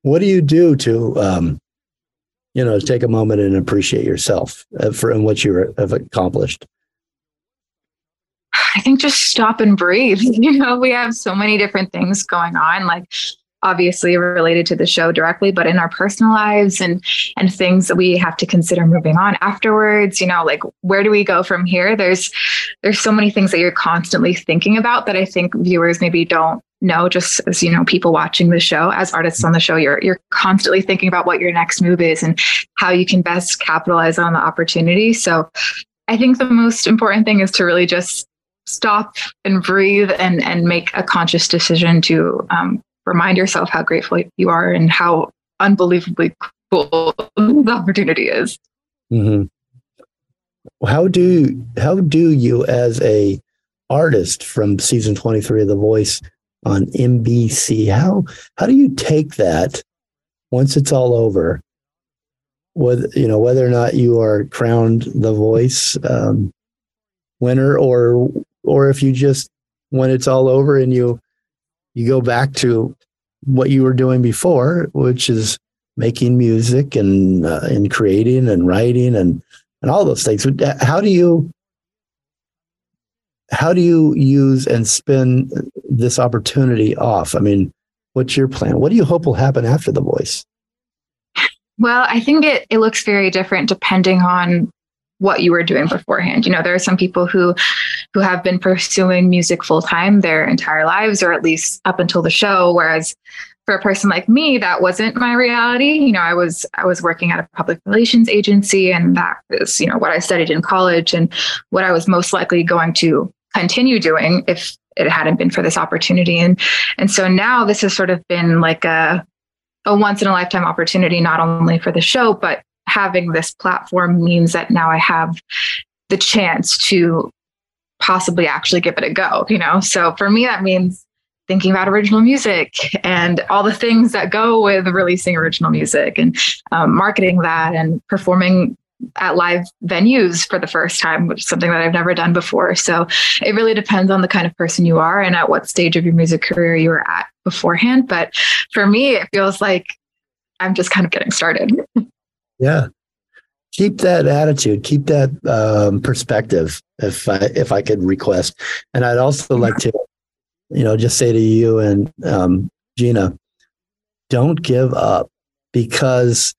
what do you do to um, you know take a moment and appreciate yourself uh, for and what you have accomplished I think just stop and breathe. You know, we have so many different things going on, like obviously related to the show directly, but in our personal lives and and things that we have to consider moving on afterwards. You know, like where do we go from here? There's there's so many things that you're constantly thinking about that I think viewers maybe don't know just as you know people watching the show as artists on the show you're you're constantly thinking about what your next move is and how you can best capitalize on the opportunity so i think the most important thing is to really just stop and breathe and and make a conscious decision to um, remind yourself how grateful you are and how unbelievably cool the opportunity is. Mm-hmm. How do how do you as a artist from season 23 of The Voice on NBC how how do you take that once it's all over? Whether you know whether or not you are crowned The Voice um, winner or or if you just when it's all over and you you go back to what you were doing before which is making music and uh, and creating and writing and and all those things. How do you how do you use and spin this opportunity off i mean what's your plan what do you hope will happen after the voice Well, I think it, it looks very different depending on what you were doing beforehand. You know, there are some people who who have been pursuing music full time their entire lives, or at least up until the show. Whereas for a person like me, that wasn't my reality. You know, I was I was working at a public relations agency, and that is you know what I studied in college and what I was most likely going to continue doing if it hadn't been for this opportunity. And and so now this has sort of been like a a once in a lifetime opportunity, not only for the show, but having this platform means that now I have the chance to possibly actually give it a go, you know? So for me, that means thinking about original music and all the things that go with releasing original music and um, marketing that and performing at live venues for the first time, which is something that I've never done before. So it really depends on the kind of person you are and at what stage of your music career you were at beforehand. But for me, it feels like I'm just kind of getting started. yeah keep that attitude keep that um, perspective if i if i could request and i'd also like to you know just say to you and um, gina don't give up because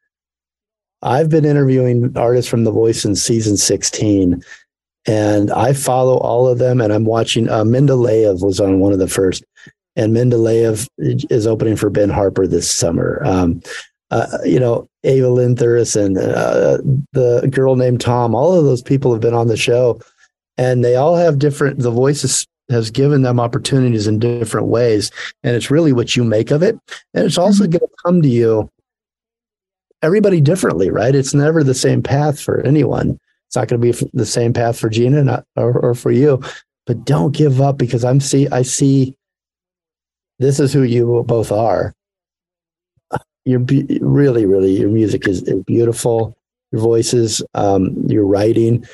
i've been interviewing artists from the voice in season 16 and i follow all of them and i'm watching uh, Mendeleev was on one of the first and Mendeleev is opening for ben harper this summer. Um, uh, you know, Ava Lynn Thurston, uh, the girl named Tom, all of those people have been on the show and they all have different, the voices has given them opportunities in different ways. And it's really what you make of it. And it's also mm-hmm. going to come to you, everybody differently, right? It's never the same path for anyone. It's not going to be the same path for Gina not, or, or for you, but don't give up because I'm see, I see this is who you both are you're be- really, really, your music is, is beautiful. Your voices, um, your writing.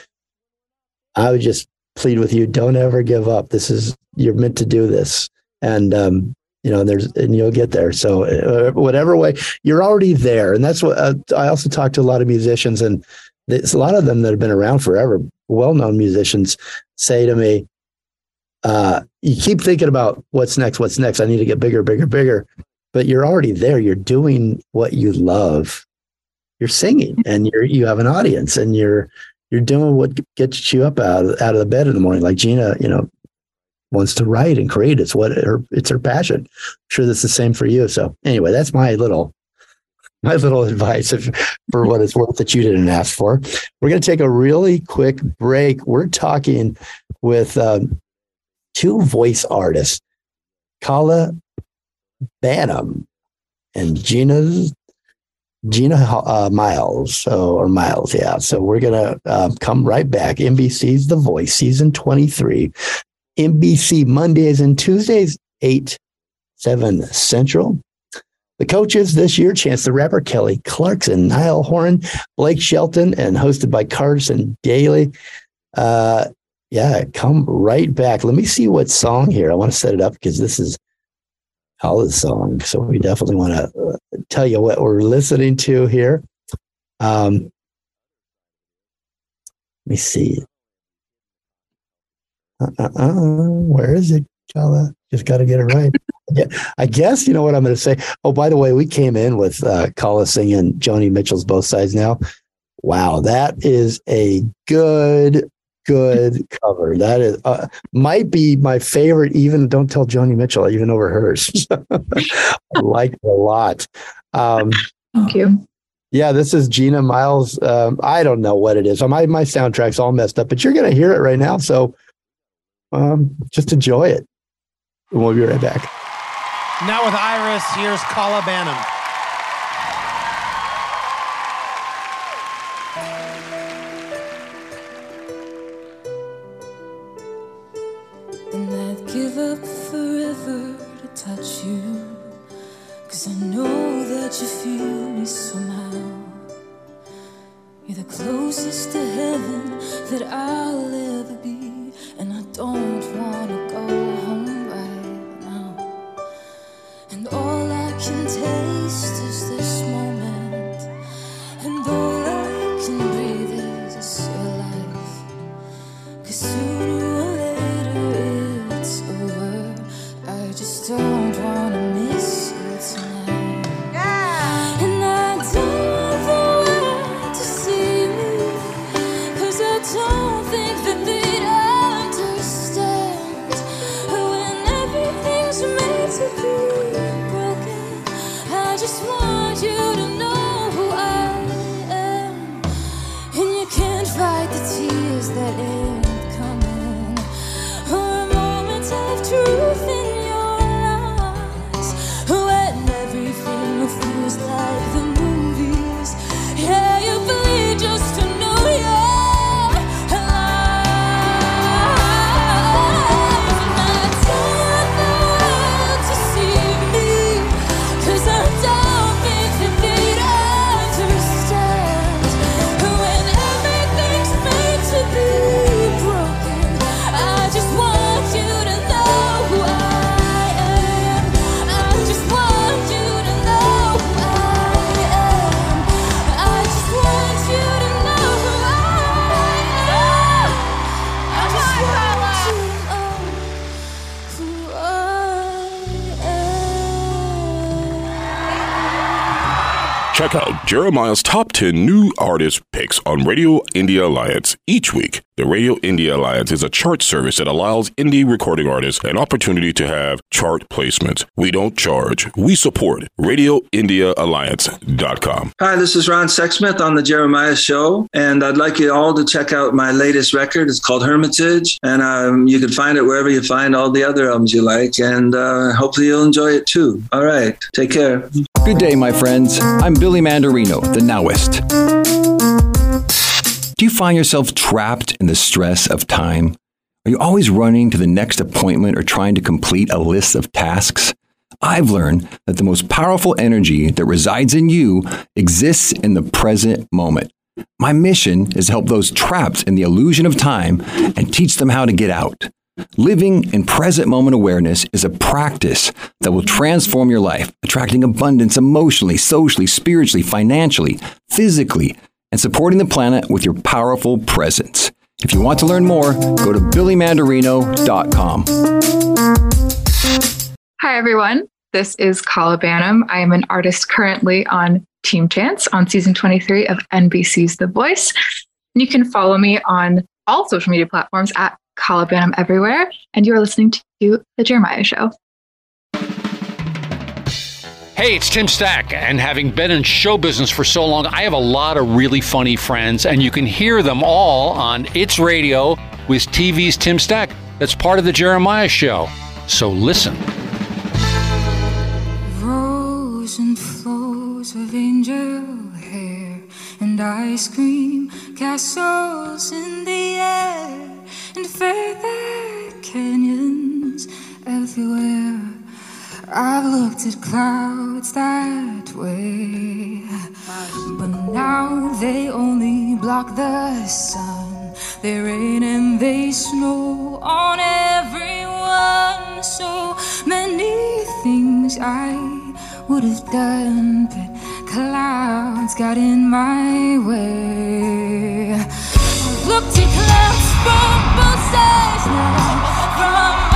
I would just plead with you: don't ever give up. This is you're meant to do this, and um, you know there's and you'll get there. So uh, whatever way you're already there, and that's what uh, I also talk to a lot of musicians, and there's a lot of them that have been around forever, well-known musicians, say to me, uh, you keep thinking about what's next, what's next. I need to get bigger, bigger, bigger. But you're already there. You're doing what you love. You're singing, and you're you have an audience, and you're you're doing what gets you up out of, out of the bed in the morning. Like Gina, you know, wants to write and create. It's what her it's her passion. I'm sure that's the same for you. So anyway, that's my little my little advice if, for what it's worth that you didn't ask for. We're going to take a really quick break. We're talking with um, two voice artists, Kala Banham and Gina Gina uh, Miles, so or Miles, yeah. So we're gonna uh, come right back. NBC's The Voice, season twenty three. NBC Mondays and Tuesdays, eight seven Central. The coaches this year, Chance the Rapper, Kelly Clarkson, Niall Horan, Blake Shelton, and hosted by Carson Daly. Uh, yeah, come right back. Let me see what song here. I want to set it up because this is Hollis song. So we definitely want to uh, tell you what we're listening to here. Um, let me see. Uh, uh, uh, where is it, Kala? Just got to get it right. yeah, I guess you know what I'm going to say. Oh, by the way, we came in with uh, Kala singing Joni Mitchell's "Both Sides Now." Wow, that is a good good cover. That is uh, might be my favorite. Even don't tell Joni Mitchell, I even over hers. I like it a lot. Um, Thank you. Yeah, this is Gina Miles. Um, I don't know what it is. My my soundtrack's all messed up, but you're gonna hear it right now. So um, just enjoy it. And we'll be right back. Now with Iris, here's Kala Banham. Jeremiah's top 10 new artist picks on Radio Indie Alliance each week. The Radio Indie Alliance is a chart service that allows indie recording artists an opportunity to have chart placements. We don't charge, we support. RadioIndieAlliance.com. Hi, this is Ron Sexsmith on the Jeremiah Show, and I'd like you all to check out my latest record. It's called Hermitage, and um, you can find it wherever you find all the other albums you like, and uh, hopefully you'll enjoy it too. All right, take care. Good day, my friends. I'm Billy Mandarino, the Nowist. Do you find yourself trapped in the stress of time? Are you always running to the next appointment or trying to complete a list of tasks? I've learned that the most powerful energy that resides in you exists in the present moment. My mission is to help those trapped in the illusion of time and teach them how to get out. Living in present moment awareness is a practice that will transform your life, attracting abundance emotionally, socially, spiritually, financially, physically, and supporting the planet with your powerful presence. If you want to learn more, go to billymandarino.com. Hi, everyone. This is Kala Banham. I am an artist currently on Team Chance on season 23 of NBC's The Voice. You can follow me on all social media platforms at Kala Banham everywhere. And you are listening to The Jeremiah Show. Hey, it's Tim Stack, and having been in show business for so long, I have a lot of really funny friends, and you can hear them all on It's Radio with TV's Tim Stack. That's part of the Jeremiah Show. So listen. Rows and floes of angel hair and ice cream castles in the air and feather canyons everywhere. I've looked at clouds that way, but now they only block the sun. They rain and they snow on everyone. So many things I would have done, but clouds got in my way. I've looked at clouds from both sides now, from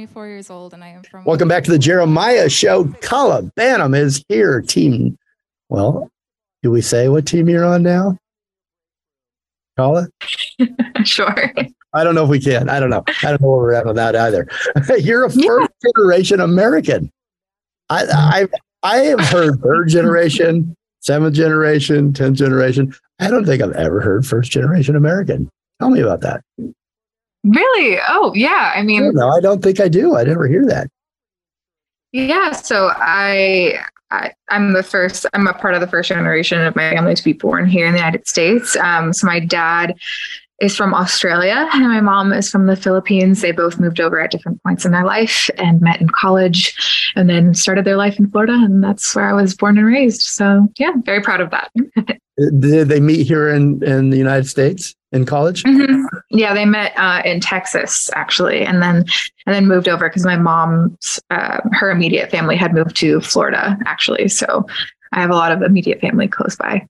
24 years old and I am from. Welcome back to the Jeremiah Show. Kala Banham is here. Team, well, do we say what team you're on now? Kala? sure. I don't know if we can. I don't know. I don't know where we're at on that either. you're a first generation American. I, I, I have heard third generation, seventh generation, tenth generation. I don't think I've ever heard first generation American. Tell me about that. Really? Oh, yeah. I mean, No, I don't think I do. I never hear that. Yeah, so I, I I'm the first. I'm a part of the first generation of my family to be born here in the United States. Um, so my dad is from Australia and my mom is from the Philippines. They both moved over at different points in their life and met in college, and then started their life in Florida, and that's where I was born and raised. So yeah, very proud of that. Did they meet here in, in the United States in college? Mhm. Yeah, they met uh, in Texas actually, and then and then moved over because my mom's uh, her immediate family had moved to Florida actually. So I have a lot of immediate family close by.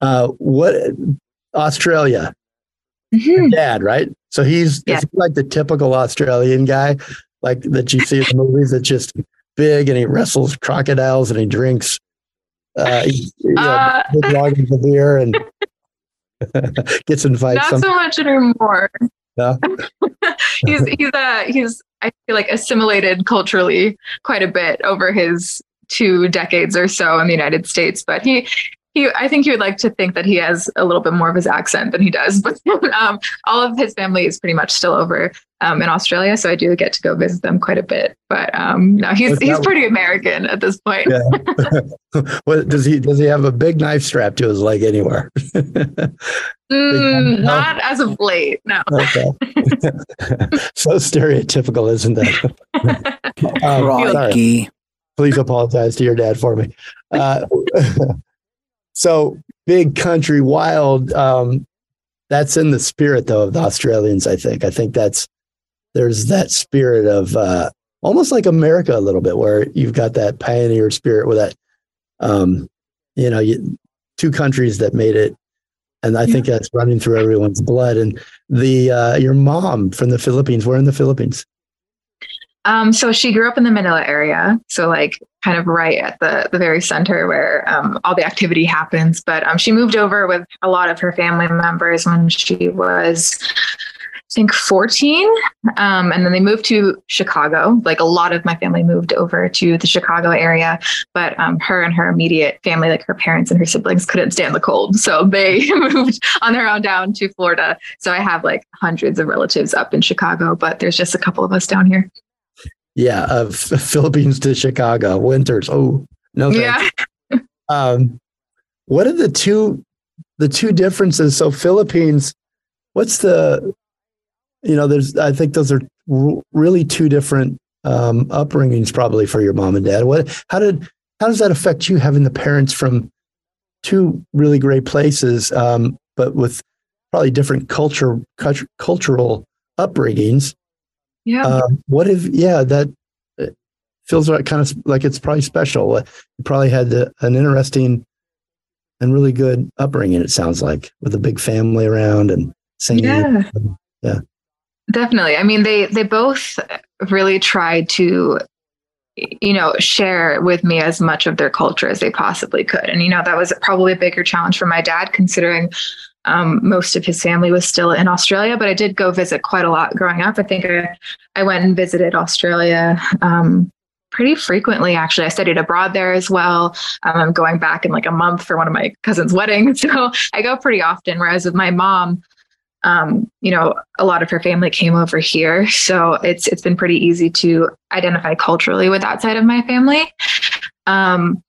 Uh, what Australia? Dad, right? So he's is he like the typical Australian guy, like that you see in the movies. That's just big and he wrestles crocodiles and he drinks uh, you know, Uh. big of beer and gets in fights. Not so much anymore. No? he's he's uh he's I feel like assimilated culturally quite a bit over his two decades or so in the United States, but he he I think he would like to think that he has a little bit more of his accent than he does. But um, all of his family is pretty much still over um, in Australia, so I do get to go visit them quite a bit. But um, no, he's he's pretty American at this point. Yeah. what does he does he have a big knife strapped to his leg anywhere? Mm, not as of late, no. okay. so stereotypical, isn't that? Um, sorry. Rocky. Please apologize to your dad for me. Uh, so big country wild. Um, that's in the spirit though of the Australians. I think. I think that's there's that spirit of uh, almost like America a little bit, where you've got that pioneer spirit with that. Um, you know, you, two countries that made it and I think that's running through everyone's blood. And the uh, your mom from the Philippines. We're in the Philippines? Um, so she grew up in the Manila area, so like kind of right at the the very center where um, all the activity happens. But um, she moved over with a lot of her family members when she was, I think, fourteen, um, and then they moved to Chicago. Like a lot of my family moved over to the Chicago area, but um, her and her immediate family, like her parents and her siblings, couldn't stand the cold, so they moved on their own down to Florida. So I have like hundreds of relatives up in Chicago, but there's just a couple of us down here. Yeah, of Philippines to Chicago winters. Oh no, Yeah. Um, what are the two the two differences? So Philippines, what's the you know? There's I think those are r- really two different um, upbringings probably for your mom and dad. What how did how does that affect you having the parents from two really great places, um, but with probably different culture cult- cultural upbringings? Yeah. Um, what if, yeah, that uh, feels like kind of like it's probably special. Uh, You probably had the, an interesting and really good upbringing, it sounds like, with a big family around and singing. Yeah. Yeah. Definitely. I mean, they they both really tried to you know share with me as much of their culture as they possibly could and you know that was probably a bigger challenge for my dad considering um, most of his family was still in australia but i did go visit quite a lot growing up. I think i, I went and visited australia um, pretty frequently actually. I studied abroad there as well. Um, i'm going back in like a month for one of my cousin's weddings so i go pretty often whereas with my mom um, you know, a lot of her family came over here, so it's it's been pretty easy to identify culturally with that side of my family. Um,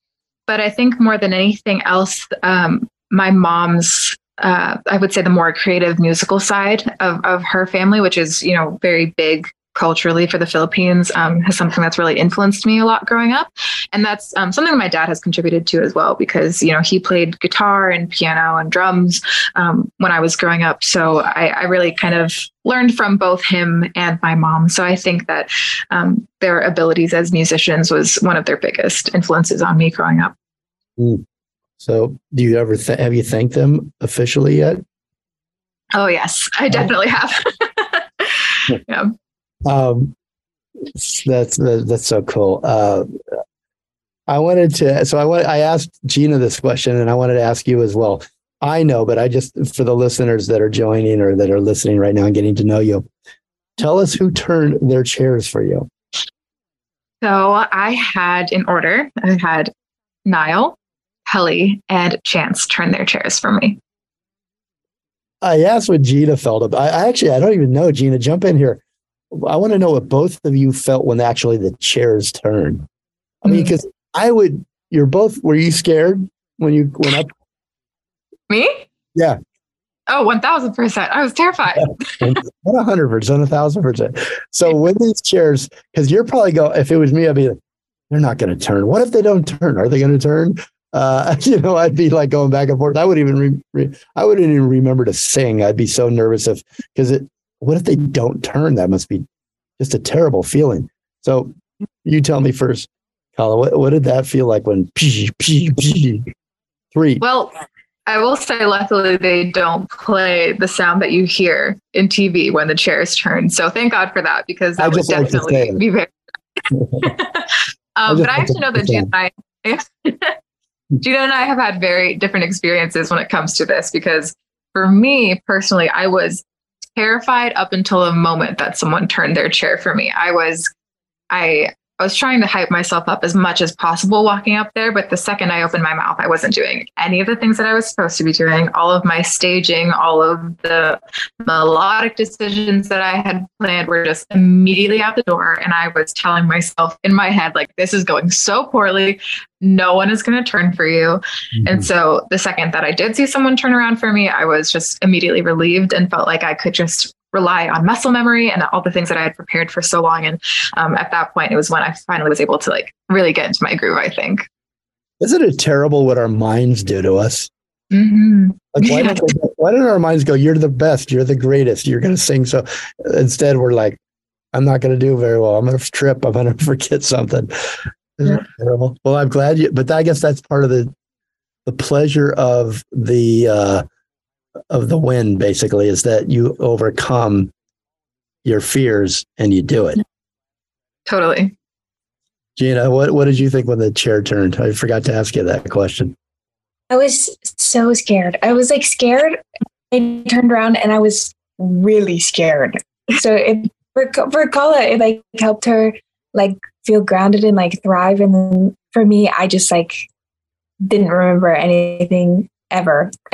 but I think more than anything else, um, my mom's uh, I would say the more creative musical side of of her family, which is you know very big culturally for the Philippines, um, is something that's really influenced me a lot growing up, and that's um, something my dad has contributed to as well because you know he played guitar and piano and drums um, when I was growing up, so I, I really kind of learned from both him and my mom. So I think that um, their abilities as musicians was one of their biggest influences on me growing up. Mm. So, do you ever th- have you thanked them officially yet? Oh yes, I definitely have. yeah. Um, that's that, that's so cool. Uh, I wanted to, so I want I asked Gina this question, and I wanted to ask you as well. I know, but I just for the listeners that are joining or that are listening right now and getting to know you, tell us who turned their chairs for you. So I had an order, I had Niall, Helly, and Chance turn their chairs for me. I asked what Gina felt about. I, actually I don't even know Gina. Jump in here. I want to know what both of you felt when actually the chairs turned. I mean, hmm. because I would. You're both. Were you scared when you went up? Me? Yeah. Oh, 1000%. I was terrified. Not hundred percent, a thousand percent. So when these chairs, because you're probably go. If it was me, I'd be. like, They're not going to turn. What if they don't turn? Are they going to turn? Uh, you know, I'd be like going back and forth. I would even. Re, re, I wouldn't even remember to sing. I'd be so nervous if because it. What if they don't turn? That must be just a terrible feeling. So you tell me first, Kala, what, what did that feel like when pee, pee, pee, three? Well, I will say, luckily, they don't play the sound that you hear in TV when the chairs turn. So thank God for that because I that would like to definitely be very. um, just but I actually know that Gina and I, Gina and I have had very different experiences when it comes to this because for me personally, I was terrified up until the moment that someone turned their chair for me. I was, I, I was trying to hype myself up as much as possible walking up there, but the second I opened my mouth, I wasn't doing any of the things that I was supposed to be doing. All of my staging, all of the melodic decisions that I had planned were just immediately out the door. And I was telling myself in my head, like, this is going so poorly. No one is going to turn for you. Mm-hmm. And so the second that I did see someone turn around for me, I was just immediately relieved and felt like I could just rely on muscle memory and all the things that I had prepared for so long. And um, at that point, it was when I finally was able to like really get into my groove, I think. Isn't it terrible what our minds do to us? Mm-hmm. Like, why, don't they, why don't our minds go, you're the best, you're the greatest, you're going to sing? So instead, we're like, I'm not going to do very well. I'm going to trip. I'm going to forget something. Isn't it terrible? Well, I'm glad you, but I guess that's part of the, the pleasure of the, uh, of the win basically is that you overcome your fears and you do it. Totally. Gina, what, what did you think when the chair turned? I forgot to ask you that question. I was so scared. I was like scared. I turned around and I was really scared. So it for for Kala, it like helped her like feel grounded and like thrive. And then for me, I just like didn't remember anything ever.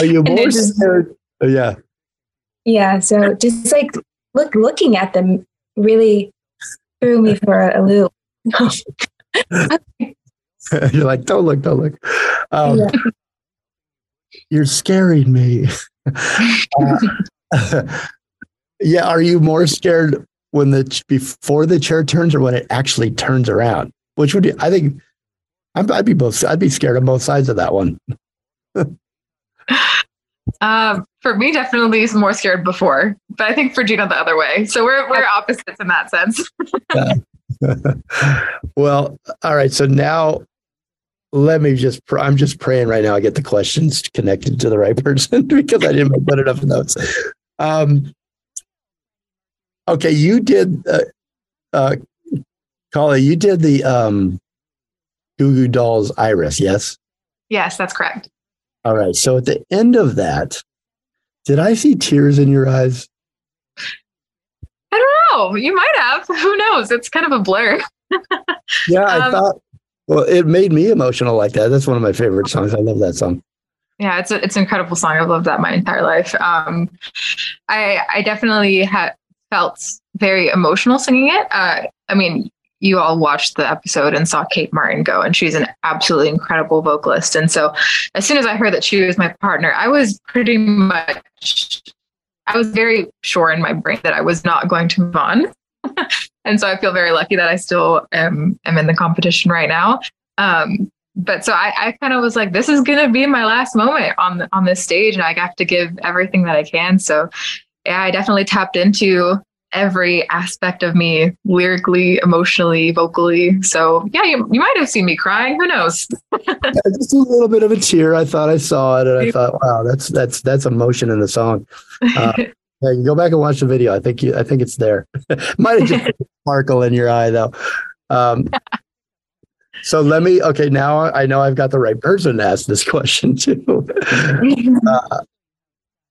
Are you more it just- scared? Oh, yeah. yeah. So just like look looking at them really threw me for a loop. You're like, don't look, don't look. Um, Yeah. You're scaring me. Uh, yeah. Are you more scared when the ch- before the chair turns or when it actually turns around? Which would be, I think, I'm, I'd be both. I'd be scared on both sides of that one. Um, for me, definitely is more scared before, but I think for Gina the other way. So we're we're opposites in that sense. well, all right. So now let me just, pr- I'm just praying right now I get the questions connected to the right person because I didn't put enough notes. Um, okay. You did, uh, uh, Kali, you did the um, Goo Goo Dolls Iris, yes? yes, that's correct. All right. So at the end of that, did I see tears in your eyes? I don't know. You might have. Who knows? It's kind of a blur. Yeah, I Um, thought, well, it made me emotional like that. That's one of my favorite songs. I love that song. Yeah, it's a, it's an incredible song. I've loved that my entire life. Um, I I definitely had felt very emotional singing it. Uh, I mean, you all watched the episode and saw Kate Martin go, and she's an absolutely incredible vocalist. And so, as soon as I heard that she was my partner, I was pretty much, I was very sure in my brain that I was not going to move on. and so, I feel very lucky that I still am am in the competition right now. Um, but so I, I kind of was like, this is gonna be my last moment on on this stage, and I have to give everything that I can. So, yeah, I definitely tapped into every aspect of me, lyrically, emotionally, vocally. So, yeah, you, you might have seen me crying. Who knows? Yeah, just a little bit of a tear. I thought I saw it, and I thought, wow, that's that's that's emotion in the song. Uh, yeah, you go back and watch the video. I think you, I think it's there. Might have just a sparkle in your eye though. Um, so let me. Okay, now I know I've got the right person to ask this question to. uh,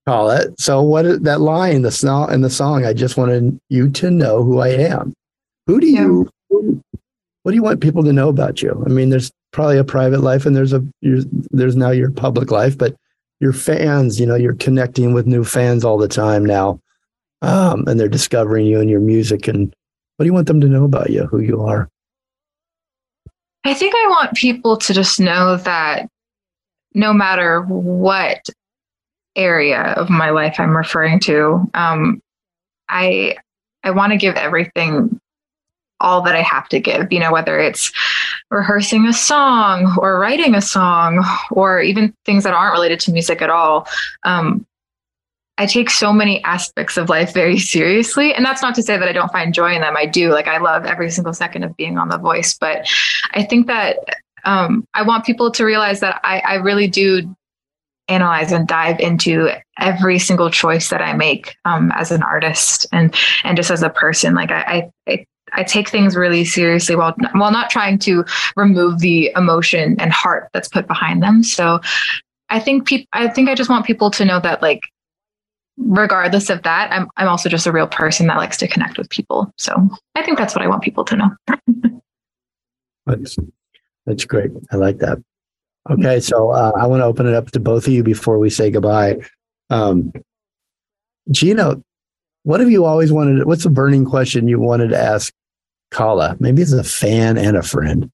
call it. So what is that line the song in the song? I just wanted you to know who I am. Who do you? what do you want people to know about you? I mean, there's probably a private life, and there's a your, there's now your public life, but your fans, you know, you're connecting with new fans all the time now, um, and they're discovering you and your music. And what do you want them to know about you, who you are? I think I want people to just know that no matter what area of my life I'm referring to, um, I I want to give everything all that I have to give. You know, whether it's rehearsing a song or writing a song or even things that aren't related to music at all. Um, I take so many aspects of life very seriously. And that's not to say that I don't find joy in them. I do. Like, I love every single second of being on The Voice. But I think that um, I want people to realize that I, I really do analyze and dive into every single choice that I make um, as an artist and and just as a person. Like I, I, I take things really seriously while while not trying to remove the emotion and heart that's put behind them. So I think people I think I just want people to know that like regardless of that, I'm I'm also just a real person that likes to connect with people. So I think that's what I want people to know. That's, that's great. I like that. Okay, so uh, I want to open it up to both of you before we say goodbye. Um, Gina, what have you always wanted? What's a burning question you wanted to ask Kala? Maybe as a fan and a friend.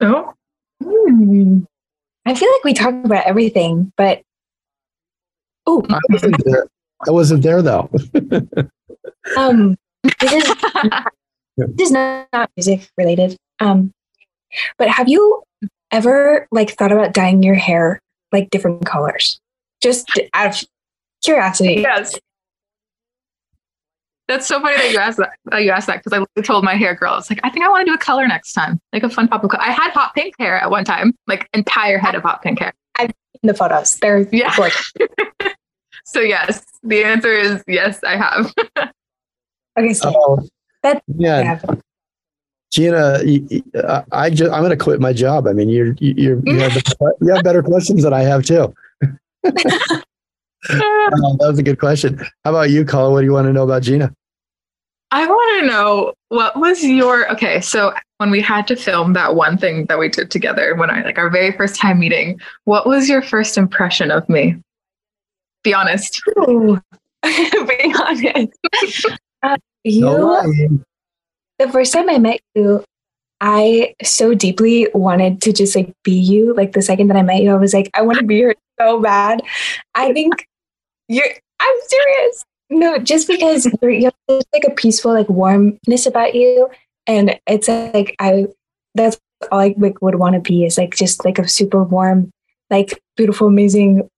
Oh. Hmm. I feel like we talk about everything, but oh, I wasn't there, I wasn't there though. um, this is this is not, not music related. Um, but have you ever like thought about dyeing your hair like different colors? Just out of curiosity. Yes. That's so funny that you asked that. That you asked that because I told my hair girl, it's like I think I want to do a color next time, like a fun pop of color. I had hot pink hair at one time, like entire head of hot pink hair. I've seen the photos. They're Yeah. gorgeous. So yes, the answer is yes, I have. Okay, so Oh, that yeah. yeah. Gina, y- y- uh, I just I'm going to quit my job. I mean, you're you're you have, you have better questions than I have too. Uh, that was a good question. How about you, Colin? What do you want to know about Gina? I want to know what was your okay. So when we had to film that one thing that we did together, when I like our very first time meeting, what was your first impression of me? Be honest. Be honest. Uh, you, No lying. The first time I met you, I so deeply wanted to just like be you. Like the second that I met you, I was like, I want to be her so bad. I think you're, I'm serious. No, just because you're, you have like a peaceful, like warmness about you. And it's like, I, that's all I like, would want to be is like just like a super warm, like beautiful, amazing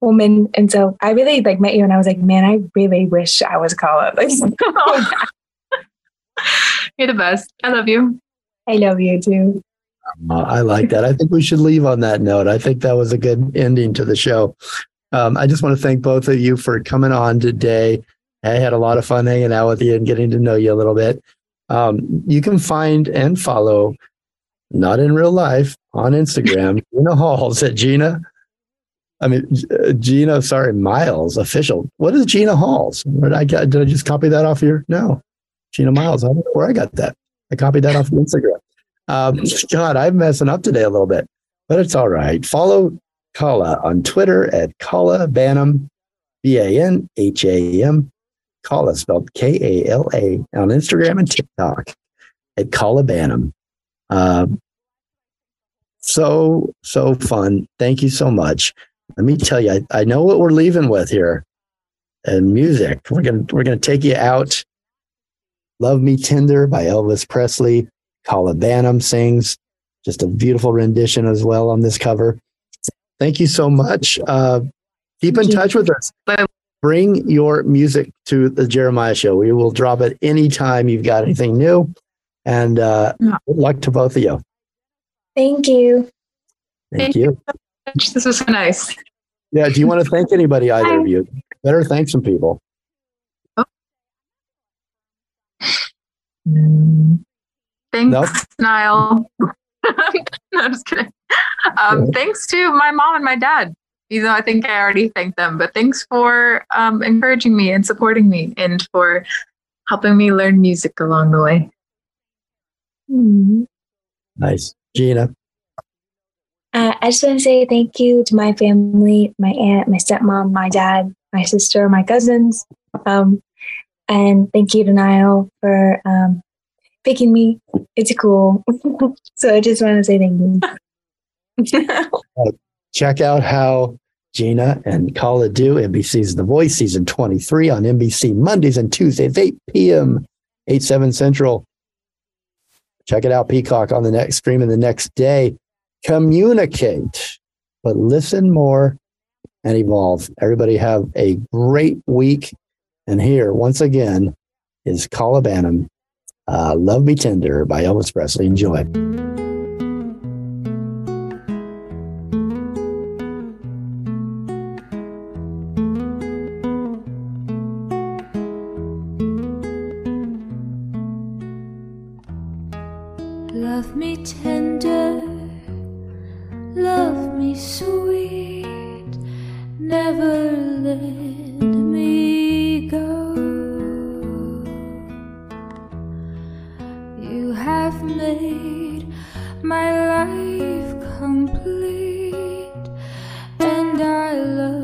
woman. And so I really like met you and I was like, man, I really wish I was Kala. Like, Oh, You're the best. I love you. I love you too. Uh, I like that. I think we should leave on that note. I think that was a good ending to the show. Um, I just want to thank both of you for coming on today. I had a lot of fun hanging out with you and getting to know you a little bit. Um, you can find and follow, not in real life, on Instagram, Gina Halls at Gina. I mean, uh, Gina, sorry, Miles official. What is Gina Halls? Did I get? Did I just copy that off here? No, Gina Miles. I don't know where I got that. I copied that off of Instagram. Um, God, I'm messing up today a little bit, but it's all right. Follow Kala on Twitter at Kala Banham, B A N H A M. Kala spelled K A L A on Instagram and TikTok at Kala Banham. Um, so so fun. Thank you so much. Let me tell you, I, I know what we're leaving with here, and music. We're gonna we're gonna take you out. Love Me Tender by Elvis Presley. Kala Banham sings. Just a beautiful rendition as well on this cover. Thank you so much. Uh, keep in touch with us. Bring your music to the Jeremiah Show. We will drop it anytime you've got anything new. And uh, good luck to both of you. Thank you. Thank you. This was so nice. Yeah. Do you want to thank anybody, either of you? Better thank some people. Thanks, Nope. Niall. no, I'm just kidding. Um, thanks to my mom and my dad. Even though I think I already thanked them, but thanks for um, encouraging me and supporting me and for helping me learn music along the way. Nice. Gina. Uh, I just want to say thank you to my family, my aunt, my stepmom, my dad, my sister, my cousins. Um, and thank you to Niall for um, picking me. It's cool. so I just want to say thank you. Uh, check out how Gina and Kala do NBC's The Voice season 23 on NBC Mondays and Tuesdays, 8 p.m., 8, 7 Central. Check it out, Peacock on the next streaming the next day. Communicate, but listen more and evolve. Everybody have a great week. And here, once again, is Kala Banham, uh, Love Me Tender by Elvis Presley. Enjoy. Life complete, and I love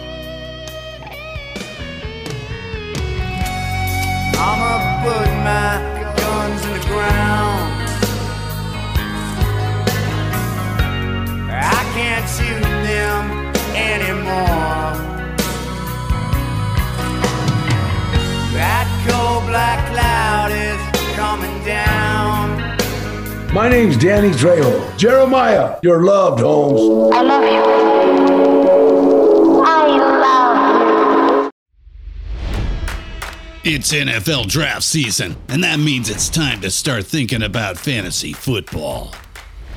My name's Danny Trejo. Jeremiah, you're loved, homes. I love you. I love you. It's NFL draft season, and that means it's time to start thinking about fantasy football.